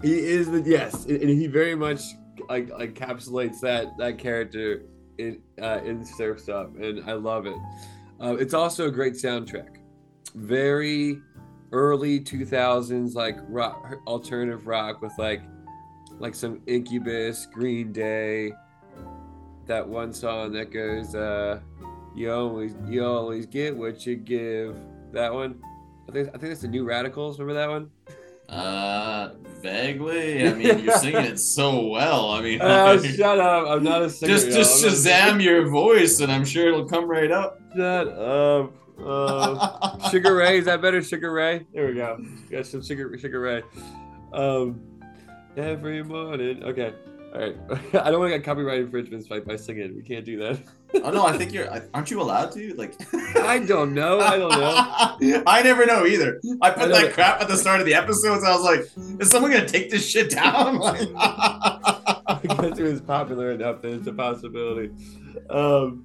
Speaker 3: he is the yes, and he very much like encapsulates that that character in uh, in Surfs Up, and I love it. Uh, it's also a great soundtrack. Very early 2000s like rock alternative rock with like like some Incubus, Green Day. That one song that goes uh you always you always get what you give. That one. I think I think that's the New Radicals. Remember that one?
Speaker 4: Uh, vaguely. I mean, you're singing it so well. I mean,
Speaker 3: Oh, shut up! I'm not a singer.
Speaker 4: just just
Speaker 3: I'm not a singer.
Speaker 4: Shazam your voice, and I'm sure it'll come right up.
Speaker 3: Shut up. Uh, Sugar Ray, is that better? Sugar Ray. There we go. Got some Sugar Sugar Ray. Um, every morning. Okay. All right. I don't want to get copyright infringements by, by singing. We can't do that.
Speaker 4: oh no, I think you're. Aren't you allowed to? Like,
Speaker 3: I don't know. I don't know.
Speaker 4: I never know either. I
Speaker 3: I
Speaker 4: put that
Speaker 3: that-
Speaker 4: crap at the start of the episodes. I was like, is someone gonna take this shit down? Like,
Speaker 3: because it was popular enough that it's a possibility. Um,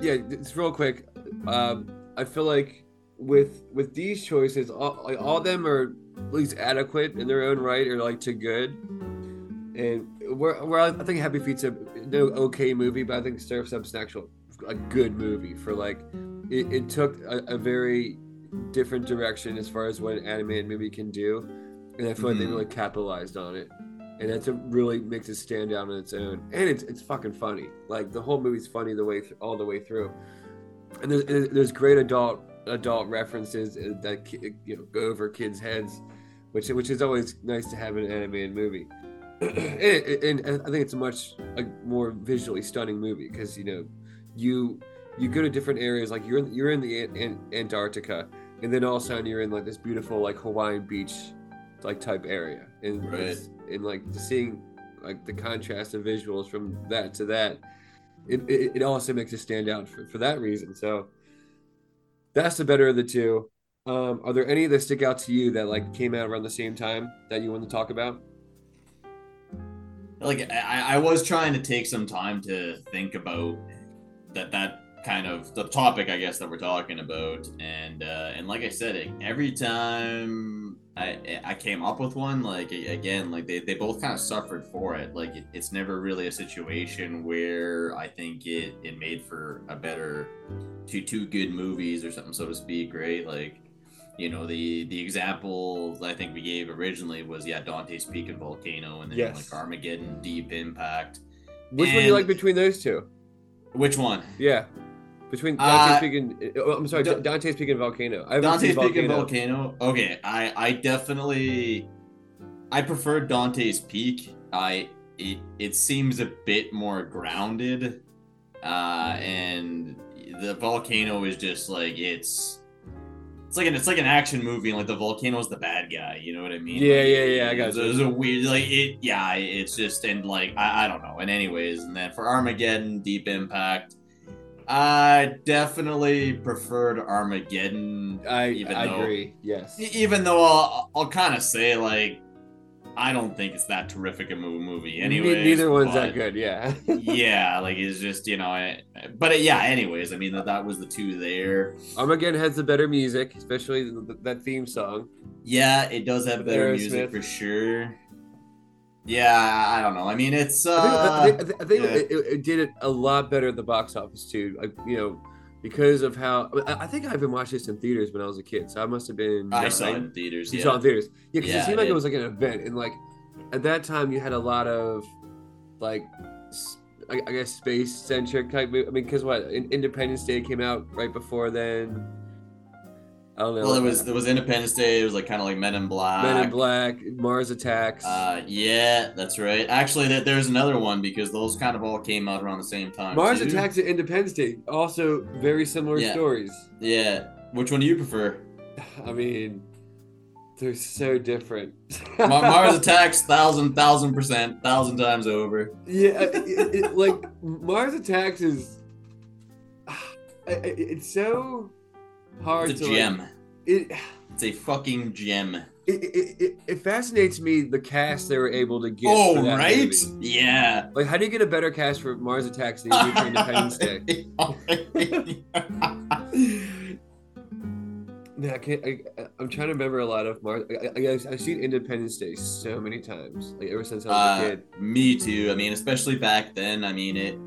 Speaker 3: yeah, it's real quick. Um, I feel like with with these choices, all, like, all of them are at least adequate in their own right, or like to good. And where, where I think Happy Feet's a no okay movie, but I think Surf's Up's an actual a good movie for like it, it took a, a very different direction as far as what an animated movie can do, and I feel like they
Speaker 4: Mhm.
Speaker 3: really capitalized on it. And that's a really makes it stand out on its own. And it's it's fucking funny. Like the whole movie's funny the way th- all the way through. And there's, there's there's great adult adult references uh, that you know go over kids heads which which is always nice to have in an animated movie and, and i think it's a much a more visually stunning movie because you know you you go to different areas like you're in, you're in the An- An- antarctica and then all of a sudden you're in like this beautiful like hawaiian beach like type area. And
Speaker 4: Right.
Speaker 3: and like seeing like the contrast of visuals from that to that it, it, it also makes it stand out for, for that reason. So that's the better of the two. Um, are there any that stick out to you that like came out around the same time that you want to talk about
Speaker 4: like I, I was trying to take some time to think about that that kind of the topic I guess that we're talking about. And uh, and like I said every time I I came up with one like again like they, they both kind of suffered for it. Like it, it's never really a situation where I think it it made for a better two two good movies or something so to speak right? Like you know the the examples I think we gave originally was yeah Dante's Peak and Volcano, and then
Speaker 3: Yes.
Speaker 4: like Armageddon, Deep Impact.
Speaker 3: Which one do you like between those two?
Speaker 4: Which one?
Speaker 3: Yeah. Between
Speaker 4: Uh,
Speaker 3: Dante's Peak and oh, I'm sorry,
Speaker 4: Da-
Speaker 3: Dante's Peak and Volcano. I
Speaker 4: Dante's Peak and
Speaker 3: Volcano.
Speaker 4: Volcano. Okay, I I definitely I prefer Dante's Peak. I it it seems a bit more grounded, uh, and the volcano is just like it's. It's like an it's like an action movie, and like the volcano is the bad guy. You know what I mean?
Speaker 3: Yeah,
Speaker 4: Like,
Speaker 3: yeah, yeah, I got you.
Speaker 4: it's a weird like it. Yeah, it's just and like I, I don't know. And anyways, and then for Armageddon, Deep Impact, I definitely preferred Armageddon.
Speaker 3: I
Speaker 4: even
Speaker 3: I
Speaker 4: though,
Speaker 3: agree. Yes.
Speaker 4: Even though I'll, I'll kind of say like, I don't think it's that terrific a movie. Anyway,
Speaker 3: neither one's that good. Yeah.
Speaker 4: yeah, like it's just you know, I, but it, yeah. Anyways, I mean that that was the two there.
Speaker 3: Armageddon has the better music, especially th- th- that theme song.
Speaker 4: Yeah, it does have better
Speaker 3: Aerosmith.
Speaker 4: music for sure. Yeah, I don't know. I mean, it's
Speaker 3: I
Speaker 4: uh,
Speaker 3: think, I think, I think
Speaker 4: yeah.
Speaker 3: it, it- it did it a lot better at the box office too. Like you know, because of how I think I even watched this in theaters when I was a kid, so I must have been.
Speaker 4: I
Speaker 3: nine.
Speaker 4: saw it in theaters.
Speaker 3: You
Speaker 4: yeah.
Speaker 3: saw it in theaters, yeah, because
Speaker 4: Yeah,
Speaker 3: it seemed
Speaker 4: I
Speaker 3: like it was like an event, and like at that time you had a lot of like. I guess space centric type. I mean, because what Independence Day came out right before then. I don't know.
Speaker 4: Well, it was there was Independence Day. It was like kind of like Men in Black.
Speaker 3: Men in Black, Mars Attacks.
Speaker 4: Uh, yeah, that's right. Actually, there, there's another one because those kind of all came out around the same time.
Speaker 3: Mars
Speaker 4: too.
Speaker 3: Attacks and Independence Day, also very similar
Speaker 4: Yeah.
Speaker 3: stories.
Speaker 4: Yeah. Which one do you prefer?
Speaker 3: I mean, they're so different.
Speaker 4: Ma- Mars Attacks, thousand, thousand percent, thousand times over.
Speaker 3: Yeah, it, it- it- like Mars Attacks is. it- it- it's so hard
Speaker 4: It's a
Speaker 3: to like-
Speaker 4: gem.
Speaker 3: it,
Speaker 4: It's a fucking gem.
Speaker 3: it, it, it, it fascinates me the cast they were able to get.
Speaker 4: Oh,
Speaker 3: for that
Speaker 4: right?
Speaker 3: movie.
Speaker 4: Yeah.
Speaker 3: Like, how do you get a better cast for Mars Attacks than you do for Independence Day? Man, I can't. I, I'm trying to remember a lot of Mars. I, I've seen Independence Day so many times, like ever since I was a
Speaker 4: Uh,
Speaker 3: kid.
Speaker 4: me too. I mean, especially back then. I mean, it,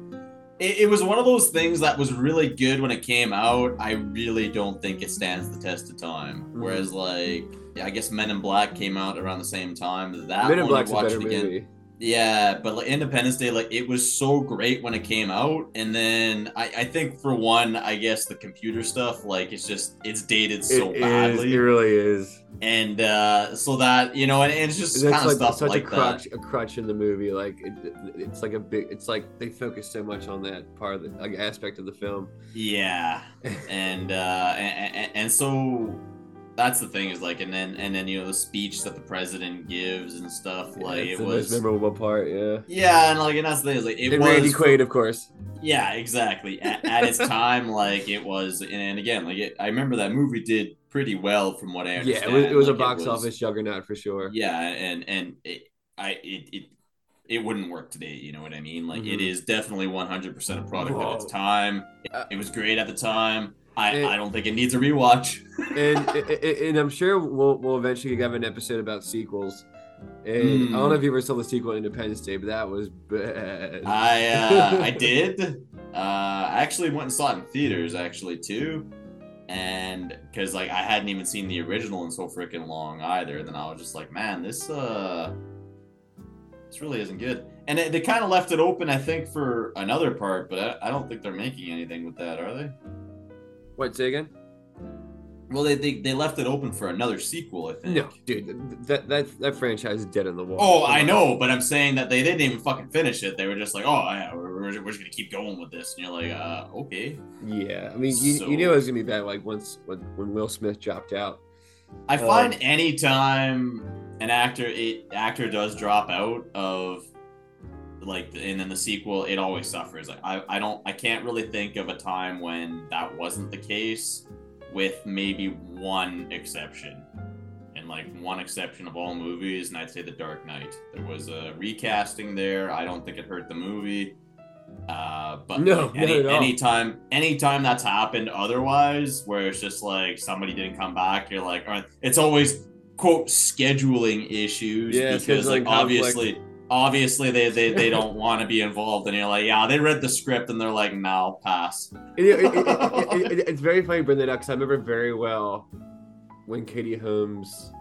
Speaker 4: it it was one of those things that was really good when it came out. I really don't think it stands the test of time.
Speaker 3: Mm-hmm.
Speaker 4: Whereas, like, I guess Men in Black came out around the same time. That
Speaker 3: Men in
Speaker 4: one,
Speaker 3: Black's a
Speaker 4: watch
Speaker 3: better
Speaker 4: it again.
Speaker 3: movie.
Speaker 4: Yeah, but like Independence Day, like it was so great when it came out, and then I, I think for one, I guess the computer stuff, like it's just it's dated so
Speaker 3: It is,
Speaker 4: badly,
Speaker 3: It really is.
Speaker 4: and uh so that you know, and, and it's just kind of
Speaker 3: like
Speaker 4: stuff
Speaker 3: such
Speaker 4: like
Speaker 3: a
Speaker 4: that.
Speaker 3: crutch, a crutch in the movie. Like it, it- it's like a big. It's like they focus so much on that part of the like, aspect of the film.
Speaker 4: Yeah, and uh and, and, and so that's the thing is like and then and then you know the speech that the president gives and stuff like
Speaker 3: it's
Speaker 4: it was
Speaker 3: memorable part. Yeah.
Speaker 4: yeah and like and that's the thing is like it
Speaker 3: and
Speaker 4: was
Speaker 3: Randy Quaid, of course.
Speaker 4: yeah exactly at, at its time like it was and again like it, I remember that movie did pretty well from what I
Speaker 3: Yeah, it was, it was a box
Speaker 4: was-
Speaker 3: office juggernaut for sure.
Speaker 4: yeah and and it, I it, it it wouldn't work today you know what I mean like it
Speaker 3: Mhm.
Speaker 4: is definitely 100% a product of its time it,
Speaker 3: Uh,
Speaker 4: it was great at the time I,
Speaker 3: and-
Speaker 4: I don't think it needs a rewatch
Speaker 3: and and- and I'm sure we'll we'll eventually have an episode about sequels. And I don't know
Speaker 4: Mm.
Speaker 3: if you ever saw the sequel Independence Day, but that was bad.
Speaker 4: I uh, I did. Uh, I actually went and saw it in theaters actually too, and because like I hadn't even seen the original in so freaking long either. Then I was just like, man, this uh, this really isn't good. And they, they kind of left it open, I think, for another part, but I, I don't think they're making anything with that, are they?
Speaker 3: What? Say again?
Speaker 4: Well, they, they they left it open for another sequel, I think.
Speaker 3: No, dude, that that that franchise is dead in the water.
Speaker 4: Oh, I know, but I'm saying that they didn't even fucking finish it. They were just like, "Oh, yeah, we're, we're, just gonna keep going with this," and you're like, "Uh, okay."
Speaker 3: Yeah, I mean, you,
Speaker 4: So-
Speaker 3: you knew it was gonna be bad. Like once when, when Will Smith dropped out.
Speaker 4: I
Speaker 3: Um,
Speaker 4: find anytime an actor it, actor does drop out of like and then the sequel, it always suffers. Like I, I don't I can't really think of a time when that wasn't the case, with maybe one exception. And like one exception of all movies, and I'd say The Dark Knight. There was a recasting there. I don't think it hurt the movie. Uh, but
Speaker 3: No,
Speaker 4: like, any,
Speaker 3: not at all.
Speaker 4: anytime anytime that's happened otherwise, where it's just like somebody didn't come back, you're like, all right, it's always quote scheduling issues
Speaker 3: Yeah,
Speaker 4: because like obviously obviously they they, they don't want to be involved and you're like yeah they read the script and they're like no pass
Speaker 3: It- it- it- it- it- it's very funny, bring that up because I remember very well when Katie Holmes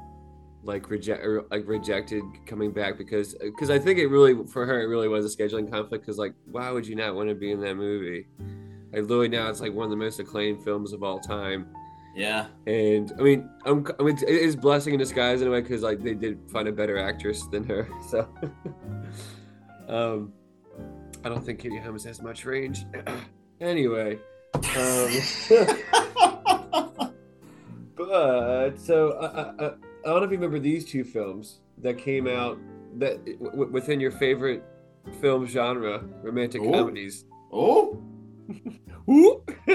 Speaker 3: like reject or like rejected coming back because because I think it really for her it really was a scheduling conflict because like why would you not want to be in that movie? Like literally now it's like one of the most acclaimed films of all time.
Speaker 4: Yeah.
Speaker 3: And I mean, I'm, I mean, it is blessing in disguise in a way because like they did find a better actress than her. So, um, I don't think Katie Holmes has much range. anyway, um, but so I, I, I don't know if you remember these two films that came out that w- within your favorite film genre, romantic
Speaker 4: Ooh.
Speaker 3: comedies.
Speaker 4: Oh.
Speaker 3: Ooh.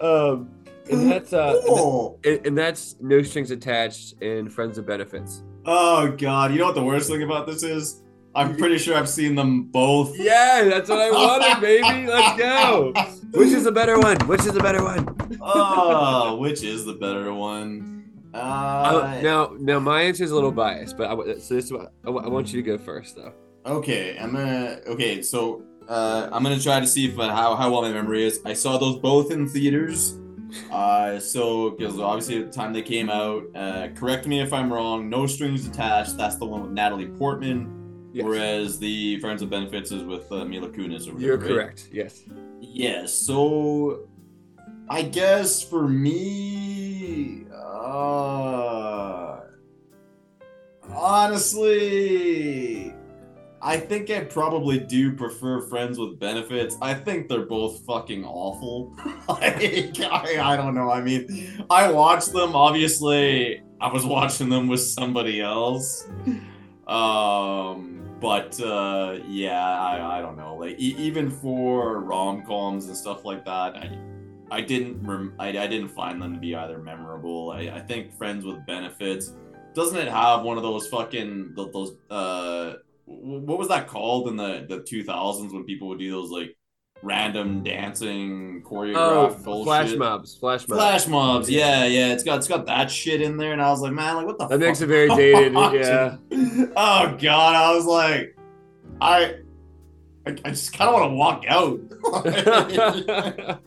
Speaker 3: um, and that's uh, and,
Speaker 4: oh.
Speaker 3: and that's no strings attached and friends of benefits.
Speaker 4: Oh god, you know what the worst thing about this is? I'm pretty sure I've seen them both.
Speaker 3: Yeah, that's what I wanted, baby. Let's go. Which is the better one? Which is the better one?
Speaker 4: oh, which is the better one?
Speaker 3: I,
Speaker 4: Uh,
Speaker 3: now, now my answer is a little biased, but I, so this I, I want you to go first, though.
Speaker 4: okay, I'm gonna. Okay, so uh, I'm gonna try to see if uh, how how well my memory is. I saw those both in theaters. Uh, so because obviously at the time they came out, uh, correct me if I'm wrong. No strings attached. That's the one with Natalie Portman.
Speaker 3: Yes.
Speaker 4: Whereas the Friends with Benefits is with uh, Mila Kunis. Or whatever,
Speaker 3: You're
Speaker 4: right?
Speaker 3: correct. Yes.
Speaker 4: Yes. So, I guess for me, uh, honestly, I think I probably do prefer Friends with Benefits. I think they're both fucking awful. like, I, I don't know. I mean, I watched them. Obviously, I was watching them with somebody else. Um, but uh, yeah, I, I don't know. Like e- even for rom coms and stuff like that, I I didn't rem- I, I didn't find them to be either memorable. I, I think Friends with Benefits doesn't it have one of those fucking those uh what was that called in the the two thousands when people would do those like random dancing
Speaker 3: Oh,
Speaker 4: choreographed bullshit?
Speaker 3: flash mobs. Flash mobs.
Speaker 4: Flash mobs, yeah, yeah. It's got it's got that shit in there, and I was like, man, like what the fuck.
Speaker 3: That makes it very dated, yeah.
Speaker 4: Oh god, I was like, I, I, I just kind of want to walk out.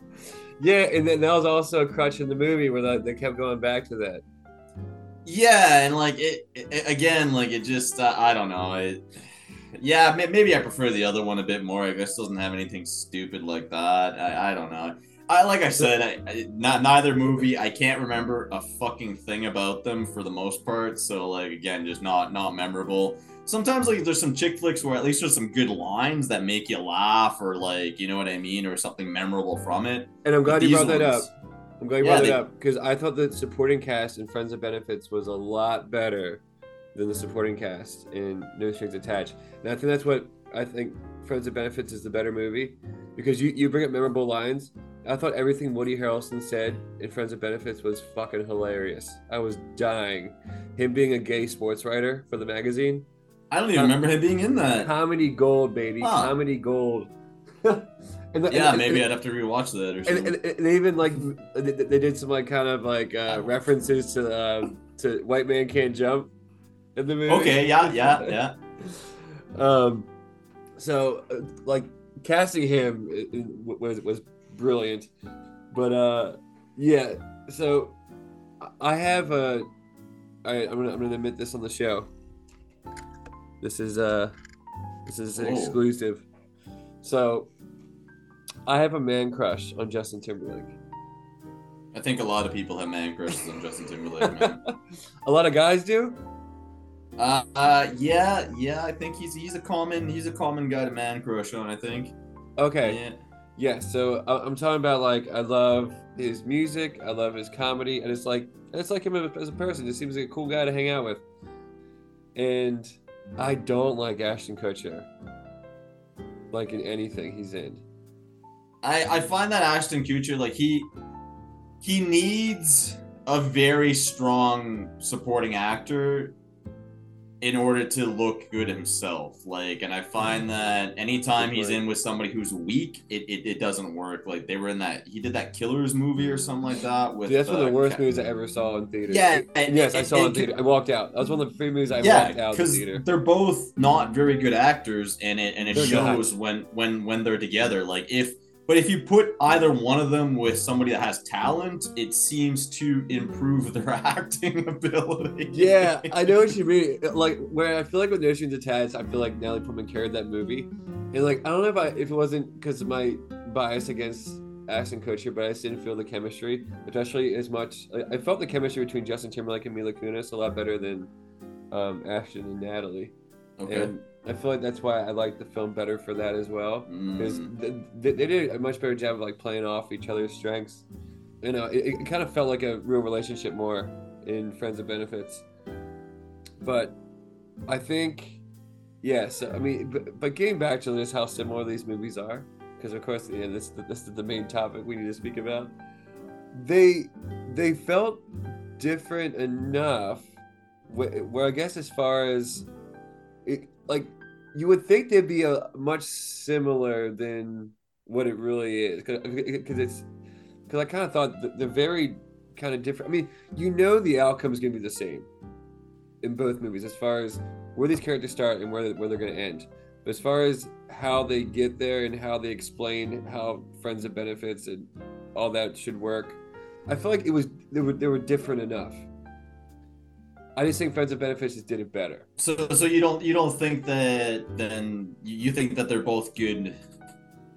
Speaker 3: yeah, and then that was also a crutch in the movie where they, they kept going back to that.
Speaker 4: yeah, and like it, it again, like it just uh, I don't know. It, yeah, maybe I prefer the other one a bit more. I guess it doesn't have anything stupid like that. I, I don't know. I like I said, I, I, not neither movie. I can't remember a fucking thing about them for the most part. So like again, just not not memorable. Sometimes like there's some chick flicks where at least there's some good lines that make you laugh or like you know what I mean or something memorable from it.
Speaker 3: And I'm glad
Speaker 4: But
Speaker 3: you brought
Speaker 4: these
Speaker 3: that up. I'm glad you
Speaker 4: Yeah,
Speaker 3: brought
Speaker 4: they-
Speaker 3: that up because I thought the supporting cast in Friends of Benefits was a lot better than the supporting cast in No Strings Attached. And I think that's what I think Friends of Benefits is the better movie because you, you bring up memorable lines. I thought everything Woody Harrelson said in Friends of Benefits was fucking hilarious. I was dying. Him being a gay sports writer for the magazine.
Speaker 4: I don't even remember him being in that.
Speaker 3: Comedy gold, baby.
Speaker 4: Huh.
Speaker 3: Comedy gold. and the-
Speaker 4: Yeah,
Speaker 3: and-
Speaker 4: maybe
Speaker 3: and-
Speaker 4: I'd have to rewatch that or something.
Speaker 3: and, they even like they, they did some like kind of like uh, references to um, to white man can't jump in the movie.
Speaker 4: Okay, yeah, yeah, yeah.
Speaker 3: um, so uh, like casting him i- i- was was brilliant, but uh, yeah. So I have a. I, I'm gonna I'm gonna admit this on the show. This is uh, this is an
Speaker 4: Whoa.
Speaker 3: exclusive. So I have a man crush on Justin Timberlake.
Speaker 4: I think a lot of people have man crushes on Justin Timberlake, man.
Speaker 3: a lot of guys do.
Speaker 4: Uh, uh, yeah, yeah. I think he's he's a common he's a common guy to man crush on. I think.
Speaker 3: Okay.
Speaker 4: Yeah.
Speaker 3: Yeah. So I- I'm talking about like I love his music. I love his comedy, and it's like it's like him as a person. Just seems like a cool guy to hang out with. And I don't like Ashton Kutcher. Like in anything he's in.
Speaker 4: I I find that Ashton Kutcher like he he needs a very strong supporting actor in order to look good himself. Like, and I find that anytime he's in with somebody who's weak, it, it, it doesn't work. Like they were in that he did that Killers movie or something like that with
Speaker 3: Dude, that's one of
Speaker 4: uh,
Speaker 3: the worst
Speaker 4: Ca-
Speaker 3: movies I ever saw in theater.
Speaker 4: Yeah, and
Speaker 3: Yes, I saw it in theater. I walked out. That was one of the three movies I
Speaker 4: yeah,
Speaker 3: walked out
Speaker 4: because
Speaker 3: theater.
Speaker 4: they're both not very good actors, and it and it
Speaker 3: They're not.
Speaker 4: shows when when when they're together. Like if But if you put either one of them with somebody that has talent, it seems to improve their acting ability.
Speaker 3: Yeah, I know what you mean. Like where I feel like with No Strings Attached, I feel like Natalie Portman carried that movie, and like I don't know if I if it wasn't because of my bias against Ashton Kutcher, but I just didn't feel the chemistry, especially as much. I, I felt the chemistry between Justin Timberlake and Mila Kunis a lot better than um, Ashton and Natalie,
Speaker 4: Okay.
Speaker 3: and I feel like that's why I like the film better for that as well because
Speaker 4: Mm.
Speaker 3: they, they did a much better job of like playing off each other's strengths. You know, it, it kind of felt like a real relationship more in Friends of Benefits. But I think, yes, I mean, but, but getting back to this, how similar these movies are, because of course, yeah, this this is the main topic we need to speak about. They they felt different enough, where, where I guess as far as it, like you would think they'd be a much similar than what it really is because it's because I kind of thought they're very kind of different. I mean, you know, the outcome is going to be the same in both movies as far as where these characters start and where where they're going to end. But as far as how they get there and how they explain how friends of benefits and all that should work, I feel like it was they were they were different enough. I just think Friends of Benefits just did it better.
Speaker 4: So, so you don't you don't think that then you think that they're both good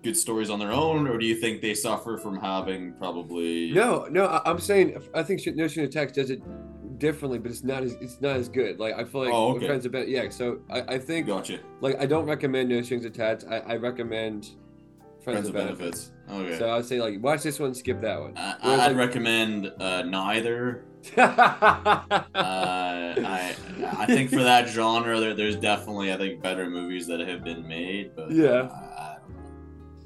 Speaker 4: good stories on their own, or do you think they suffer from having probably
Speaker 3: No, no, I, I'm saying I think Sh- No String Attached does it differently, but it's not as it's not as good. Like I feel like
Speaker 4: Oh, okay.
Speaker 3: Friends of benefits. yeah. So I, I think
Speaker 4: Gotcha.
Speaker 3: like I don't recommend No Strings Attached. I, I recommend Friends,
Speaker 4: Friends
Speaker 3: of Benefits.
Speaker 4: benefits. Okay.
Speaker 3: So I would say like watch this one, skip that one.
Speaker 4: I, I'd
Speaker 3: like-
Speaker 4: recommend uh, neither. Uh, I I think for that genre, there, there's definitely I think better movies that have been made, but
Speaker 3: Yeah.
Speaker 4: I, I don't know.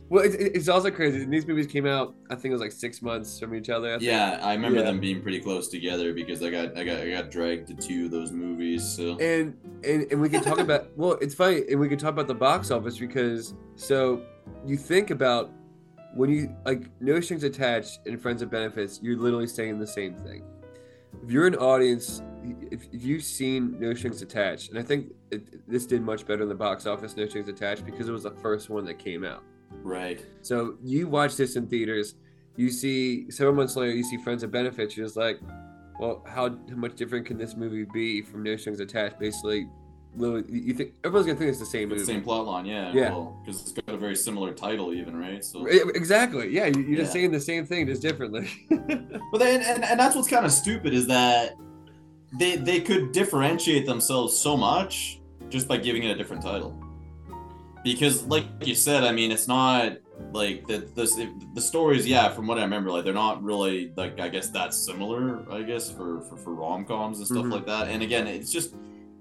Speaker 3: well, it's, it's also crazy. These movies came out. I think it was like six months from each other. I think.
Speaker 4: Yeah, I remember
Speaker 3: Yeah.
Speaker 4: them being pretty close together because I got I got I got dragged to two of those movies. So
Speaker 3: and and and we can talk about well it's funny and we can talk about the box office because so you think about when you like no strings attached and friends of benefits you're literally saying the same thing if you're an audience if, if you've seen no strings attached and i think it, this did much better in the box office no strings attached because it was the first one that came out
Speaker 4: right.
Speaker 3: so you watch this in theaters, you see several months later, you see Friends of Benefits. You're just like, well, how, how much different can this movie be from No Strings Attached? Basically, literally, you think everyone's gonna think it's the same movie.
Speaker 4: Same plot line, yeah.
Speaker 3: Yeah.
Speaker 4: because it's got a very similar title, even right. So,
Speaker 3: Exactly. Yeah, you- you're just saying the same thing, just differently.
Speaker 4: but then and, and that's what's kind of stupid is that they they could differentiate themselves so much just by giving it a different title. Because, like you said, I mean, it's not like the the the stories. Yeah, from what I remember, like they're not really like I guess that similar. I guess for for, for rom coms and stuff
Speaker 3: Mhm.
Speaker 4: like that. And again, it's just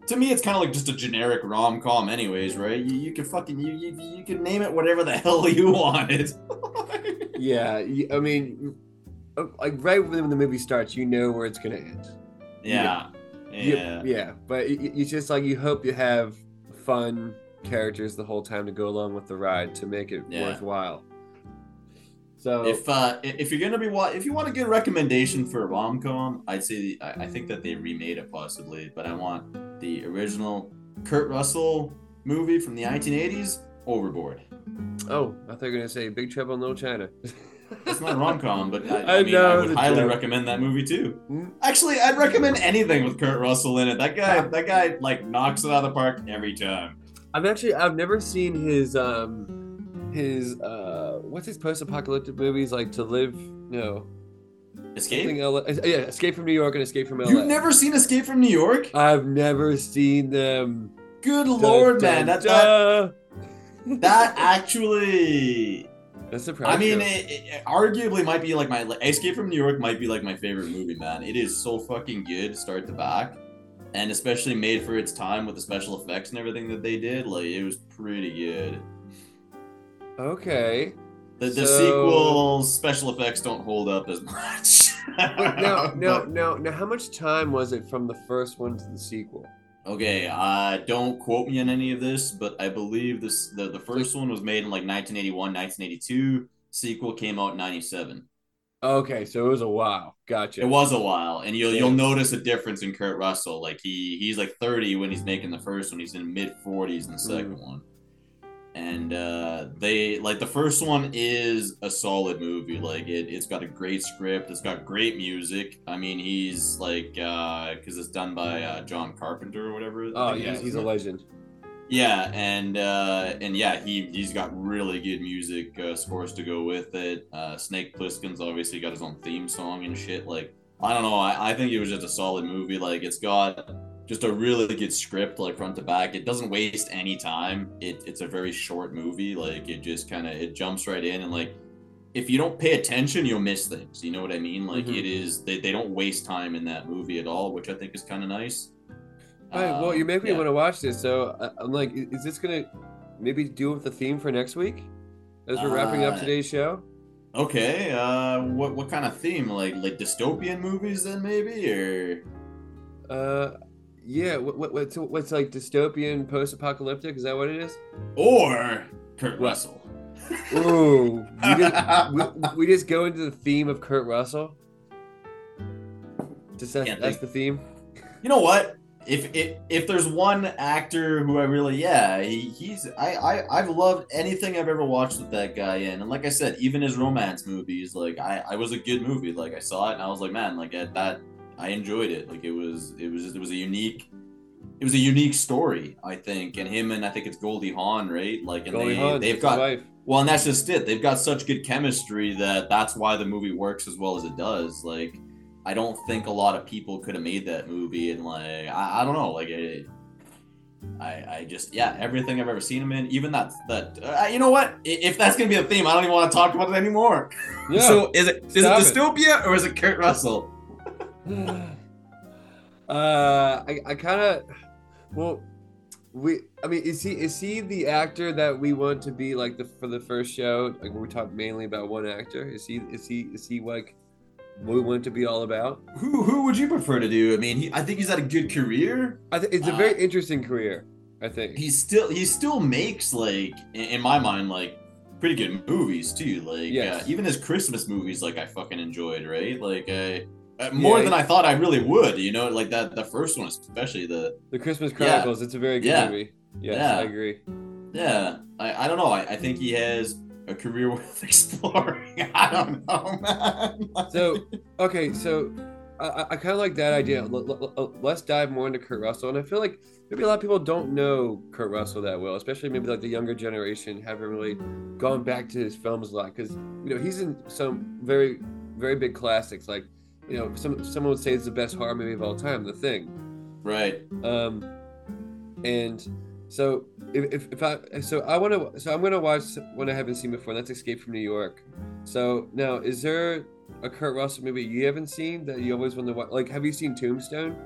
Speaker 4: to me, it's kind of like just a generic rom com, anyways, right? You, you can fucking you, you you can name it whatever the hell you wanted.
Speaker 3: yeah, I mean, uh, like right when the movie starts, you know where it's gonna end.
Speaker 4: yeah,
Speaker 3: You-
Speaker 4: yeah.
Speaker 3: yeah, but it, it- it's just like you hope you have fun characters the whole time to go along with the ride to make it
Speaker 4: Yeah.
Speaker 3: worthwhile. So
Speaker 4: If uh, if you're gonna be wa- if you want a good recommendation for a rom com, I'd say I, I think that they remade it possibly, but I want the original Kurt Russell movie from the 1980s, Overboard.
Speaker 3: Oh, I thought you were gonna say Big Trouble in Little China.
Speaker 4: It's not a rom com, but I,
Speaker 3: I
Speaker 4: I, mean,
Speaker 3: know
Speaker 4: I would highly
Speaker 3: joke.
Speaker 4: recommend that movie too.
Speaker 3: Mm.
Speaker 4: Actually, I'd recommend anything with Kurt Russell in it. That guy, that guy, like knocks it out of the park every time.
Speaker 3: I've actually I've never seen his um his uh what's his post-apocalyptic movies like to live no
Speaker 4: Escape.
Speaker 3: LA, yeah Escape from New York and Escape from LA.
Speaker 4: You've never seen Escape from New York?
Speaker 3: I've never seen them.
Speaker 4: Good lord,
Speaker 3: Dun,
Speaker 4: man!
Speaker 3: dun,
Speaker 4: That that that actually
Speaker 3: That's surprising.
Speaker 4: I mean, it, it arguably might be like my Escape from New York might be like my favorite movie, man. It is so fucking good, start to back, and especially made for its time with the special effects and everything that they did. Like it was pretty good.
Speaker 3: okay.
Speaker 4: The, the
Speaker 3: So-
Speaker 4: sequels special effects don't hold up as much.
Speaker 3: No, no, now, now, how much time was it from the first one to the sequel?
Speaker 4: okay, uh, don't quote me on any of this, but I believe this the, the first one was made in like 1981, 1982. Sequel came out in 97.
Speaker 3: Okay, so it was a while. Gotcha.
Speaker 4: It was a while, and you'll
Speaker 3: Yeah.
Speaker 4: you'll notice a difference in Kurt Russell. Like he he's like 30 when he's making the first one. He's in mid 40s in the second
Speaker 3: Mm.
Speaker 4: one. And uh, they like the first one is a solid movie. Like it, it's got a great script. It's got great music. I mean, he's like because it's done by uh, John Carpenter or whatever.
Speaker 3: Oh yeah,
Speaker 4: is,
Speaker 3: he's a legend.
Speaker 4: Yeah, and uh, and yeah, he he's got really good music uh, scores to go with it. Uh, Snake Plissken's obviously got his own theme song and shit. Like I don't know, I, I think it was just a solid movie. Like it's got just a really good script, like front to back. It doesn't waste any time. It, it's a very short movie. Like it just kind of it jumps right in and like if you don't pay attention, you'll miss things. You know what I mean? Like
Speaker 3: Mhm.
Speaker 4: it is they, they don't waste time in that movie at all, which I think is kind of nice.
Speaker 3: All right, well, you
Speaker 4: Um,
Speaker 3: make me
Speaker 4: yeah.
Speaker 3: want to watch this. So I- I'm like, is this gonna maybe deal with the theme for next week as we're wrapping up
Speaker 4: Uh,
Speaker 3: today's show?
Speaker 4: Okay, uh, what what kind of theme? Like like dystopian movies then maybe, or
Speaker 3: Uh, yeah. What, what what's what's like dystopian, post-apocalyptic? Is that what it is?
Speaker 4: or Kurt Russell.
Speaker 3: Ooh, we just, we, we just go into the theme of Kurt Russell. Just that, that's
Speaker 4: think-
Speaker 3: the theme.
Speaker 4: You know what? If if if there's one actor who I really yeah he, he's I, I I've loved anything I've ever watched with that guy in and like I said even his romance movies like I I was a good movie like I saw it and I was like man like at that I enjoyed it like it was it was just, it was a unique it was a unique story I think and him and I think it's Goldie Hawn right like and
Speaker 3: Goldie
Speaker 4: they
Speaker 3: Hawn,
Speaker 4: they've got
Speaker 3: wife.
Speaker 4: Well, and that's just it. They've got such good chemistry that that's why the movie works as well as it does. Like, I don't think a lot of people could have made that movie, and like, I, I don't know, like, it, I, I just, yeah, everything I've ever seen him in, even that, that, uh, you know what? If that's gonna be a theme, I don't even want to talk about it anymore.
Speaker 3: Yeah.
Speaker 4: So, is it is
Speaker 3: Stop it.
Speaker 4: dystopia or is it Kurt Russell?
Speaker 3: uh, I, I kind of, well, we, I mean, is he is he the actor that we want to be like the for the first show? Like we talk mainly about one actor. Is he is he is he like what we want it to be all about?
Speaker 4: Who who would you prefer to do? I mean, he, I think he's had a good career.
Speaker 3: I think it's a
Speaker 4: Uh,
Speaker 3: very interesting career. I think.
Speaker 4: he still he still makes like in, in my mind like pretty good movies too like
Speaker 3: Yes.
Speaker 4: uh, even his christmas movies like i fucking enjoyed right like uh, uh, more
Speaker 3: Yeah.
Speaker 4: than i thought i really would you know like that the first one especially the
Speaker 3: The Christmas
Speaker 4: Yeah.
Speaker 3: Chronicles. It's a very good
Speaker 4: Yeah.
Speaker 3: movie. Yes,
Speaker 4: Yeah.
Speaker 3: I agree.
Speaker 4: yeah i, I don't know I, I think he has a career worth exploring i don't know man
Speaker 3: So okay, so I, I- kind of like that idea. L- l- let's dive more into Kurt Russell, and I feel like maybe a lot of people don't know Kurt Russell that well, especially maybe like the younger generation haven't really gone back to his films a lot because you know he's in some very very big classics like you know some someone would say it's the best horror movie of all time, The Thing.
Speaker 4: right
Speaker 3: Um, and so if, if, if I so I want to so I'm gonna watch one I haven't seen before. That's Escape from New York. So now, is there a Kurt Russell movie you haven't seen that you always want to watch? Like, have you seen Tombstone?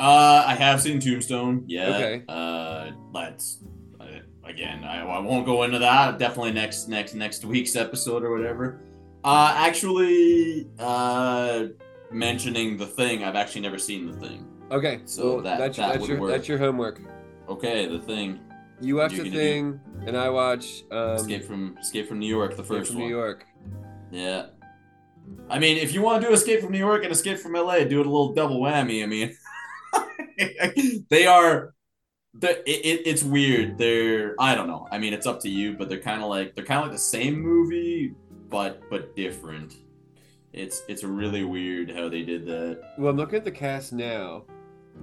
Speaker 4: uh i have seen tombstone yeah
Speaker 3: Okay.
Speaker 4: uh that's uh, again I, I won't go into that definitely next next next week's episode or whatever uh actually uh mentioning the thing i've actually never seen the thing.
Speaker 3: Okay,
Speaker 4: So
Speaker 3: well,
Speaker 4: that-
Speaker 3: that's
Speaker 4: that
Speaker 3: that's your
Speaker 4: work.
Speaker 3: that's your homework.
Speaker 4: okay the thing.
Speaker 3: You watch the
Speaker 4: gonna do-
Speaker 3: thing, and I watch um,
Speaker 4: escape from escape from new york the
Speaker 3: Escape
Speaker 4: first
Speaker 3: from
Speaker 4: one.
Speaker 3: New York.
Speaker 4: yeah. I mean if you want to do escape from new york and escape from la do it a little double whammy i mean. They are the, it, it, it's weird. They're i don't know. I mean it's up to you but they're kind of like they're kind of like the same movie but but different it's it's really weird how they did that
Speaker 3: Well, I'm looking at the cast now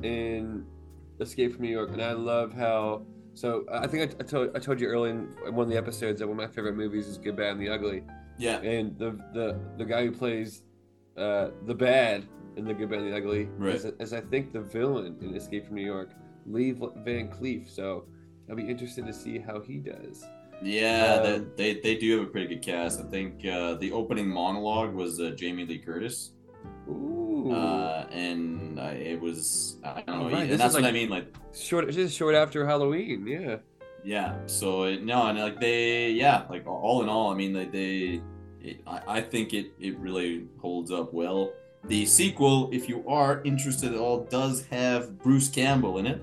Speaker 3: in Escape from New York, and I love how. So I think I, I told I told you early in one of the episodes that one of my favorite movies is Good, Bad, and the Ugly.
Speaker 4: yeah
Speaker 3: and the the the guy who plays uh the bad in the good bad and the ugly
Speaker 4: Right.
Speaker 3: is, is i think the villain in escape from new york lee van cleef so i'll be interested to see how he does
Speaker 4: yeah they,
Speaker 3: Um,
Speaker 4: they they do have a pretty good cast i think uh the opening monologue was uh, jamie lee curtis
Speaker 3: Ooh.
Speaker 4: uh and uh, it was i don't know
Speaker 3: Oh, right,
Speaker 4: and that's
Speaker 3: is
Speaker 4: what
Speaker 3: like-
Speaker 4: i mean like
Speaker 3: short just short after halloween yeah
Speaker 4: Yeah. So it, no, and like they, yeah, like all in all, I mean, like they, it, I, I think it it really holds up well. The sequel, if you are interested at all, does have Bruce Campbell in it.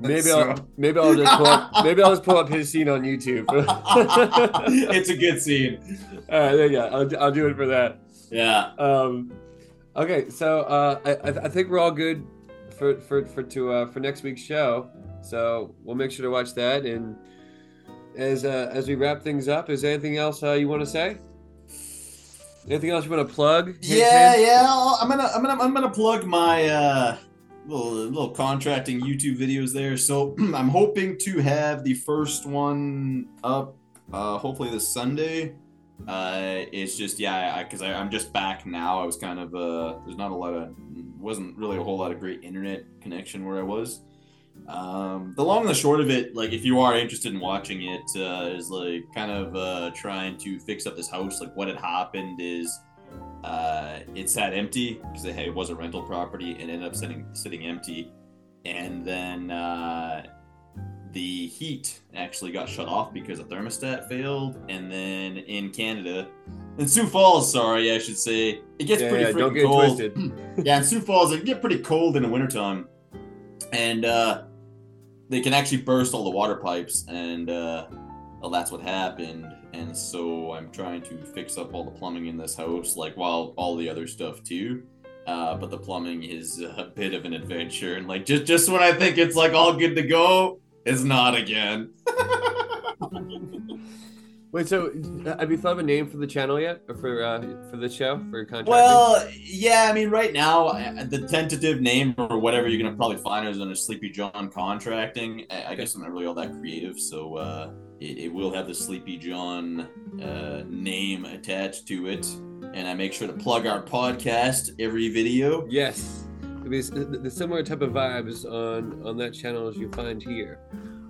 Speaker 3: Maybe
Speaker 4: So-
Speaker 3: i'll maybe i'll just pull up maybe i'll just pull up his scene on youtube
Speaker 4: it's a good scene.
Speaker 3: right there you go I'll, I'll do it for that
Speaker 4: Yeah.
Speaker 3: Um, okay, so uh, I, I think we're all good for for for to uh, for next week's show. So we'll make sure to watch that. And as uh, as we wrap things up, is there anything else uh, you want to say? Anything else you want to plug? Hint,
Speaker 4: Yeah,
Speaker 3: hint?
Speaker 4: yeah. I'm gonna, I'm gonna, I'm gonna plug my uh, little, little contracting YouTube videos there. So I'm hoping to have the first one up, uh, hopefully this Sunday. Uh, it's just yeah, because I, I'm just back now. I was kind of uh, there's not a lot of, wasn't really a whole lot of great internet connection where I was. Um, the long and the short of it, like if you are interested in watching it, uh, is like kind of uh, trying to fix up this house. Like what had happened is uh, it sat empty because it, it was a rental property and ended up sitting sitting empty, and then uh, the heat actually got shut off because a thermostat failed, and then in Canada. In Sioux Falls, sorry, I should say, it gets
Speaker 3: Yeah,
Speaker 4: pretty
Speaker 3: yeah,
Speaker 4: freaking
Speaker 3: don't get it
Speaker 4: cold yeah, in Sioux Falls, it can get pretty cold in the wintertime. And uh, they can actually burst all the water pipes, and uh, well, that's what happened. And so I'm trying to fix up all the plumbing in this house, like while all the other stuff too. Uh, but the plumbing is a bit of an adventure, and like just just when I think it's like all good to go, it's not again.
Speaker 3: Wait, so uh, have you thought of a name for the channel yet, or for uh, for the show for contracting?
Speaker 4: Well, yeah, I mean, right now, I- the tentative name or whatever you're gonna probably find is under Sleepy John Contracting. I, I guess I'm not really all that creative, so uh, it, it will have the Sleepy John uh, name attached to it, and I make sure to plug our podcast every video.
Speaker 3: yes, It'll be the the similar type of vibes on on that channel as you find here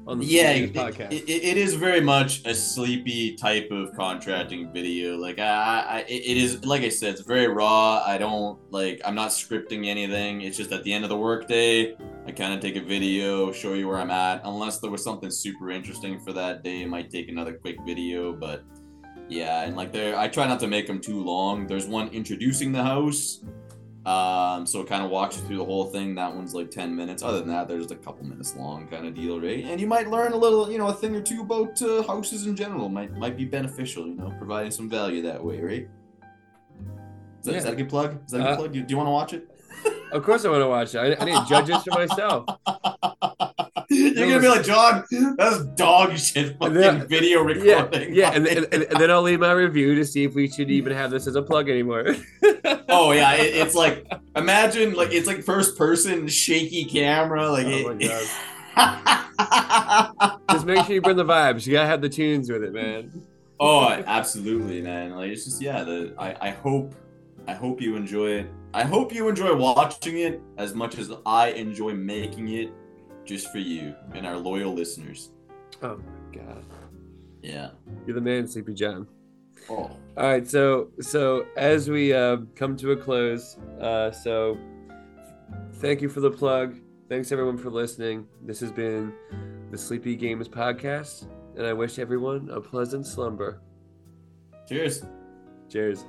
Speaker 3: on the
Speaker 4: Yeah, it,
Speaker 3: podcast.
Speaker 4: it, it is very much a sleepy type of contracting video. Like I, I, it it is like I said, it's very raw. I don't like. I'm not scripting anything. It's just at the end of the workday, I kind of take a video, show you where I'm at. Unless there was something super interesting for that day, I might take another quick video. But yeah, and like there, I try not to make them too long. There's one introducing the house. Um, so it kind of walks you through the whole thing. That one's like 10 minutes. Other than that, there's a couple minutes long kind of deal, right? And you might learn a little, you know, a thing or two about uh, houses in general. Might might be beneficial, you know, providing some value that way, right? Is that, is
Speaker 3: Yeah.
Speaker 4: that a good plug? Is that a good
Speaker 3: Uh,
Speaker 4: plug? Do, do you want to watch it?
Speaker 3: Of course, I want to watch it. I, I need to judge this for myself.
Speaker 4: You're gonna be like, John, that's dog shit fucking
Speaker 3: Yeah.
Speaker 4: video recording.
Speaker 3: yeah, and, and, and, and then I'll leave my review to see if we should even have this as a plug anymore.
Speaker 4: oh yeah, it, it's like imagine like it's like first person shaky camera, like
Speaker 3: Oh my
Speaker 4: it,
Speaker 3: God. Just make sure you bring the vibes. You gotta have the tunes with it, man.
Speaker 4: Oh, absolutely, man. Like it's just yeah, the I, I hope I hope you enjoy it. I hope you enjoy watching it as much as I enjoy making it just for you and our loyal listeners.
Speaker 3: Oh my god,
Speaker 4: Yeah.
Speaker 3: you're the man, Sleepy John.
Speaker 4: Oh.
Speaker 3: All right, so so as we uh, come to a close, uh, so thank you for the plug. Thanks everyone for listening. This has been the Sleepy Games podcast, and I wish everyone a pleasant slumber.
Speaker 4: Cheers.
Speaker 3: Cheers.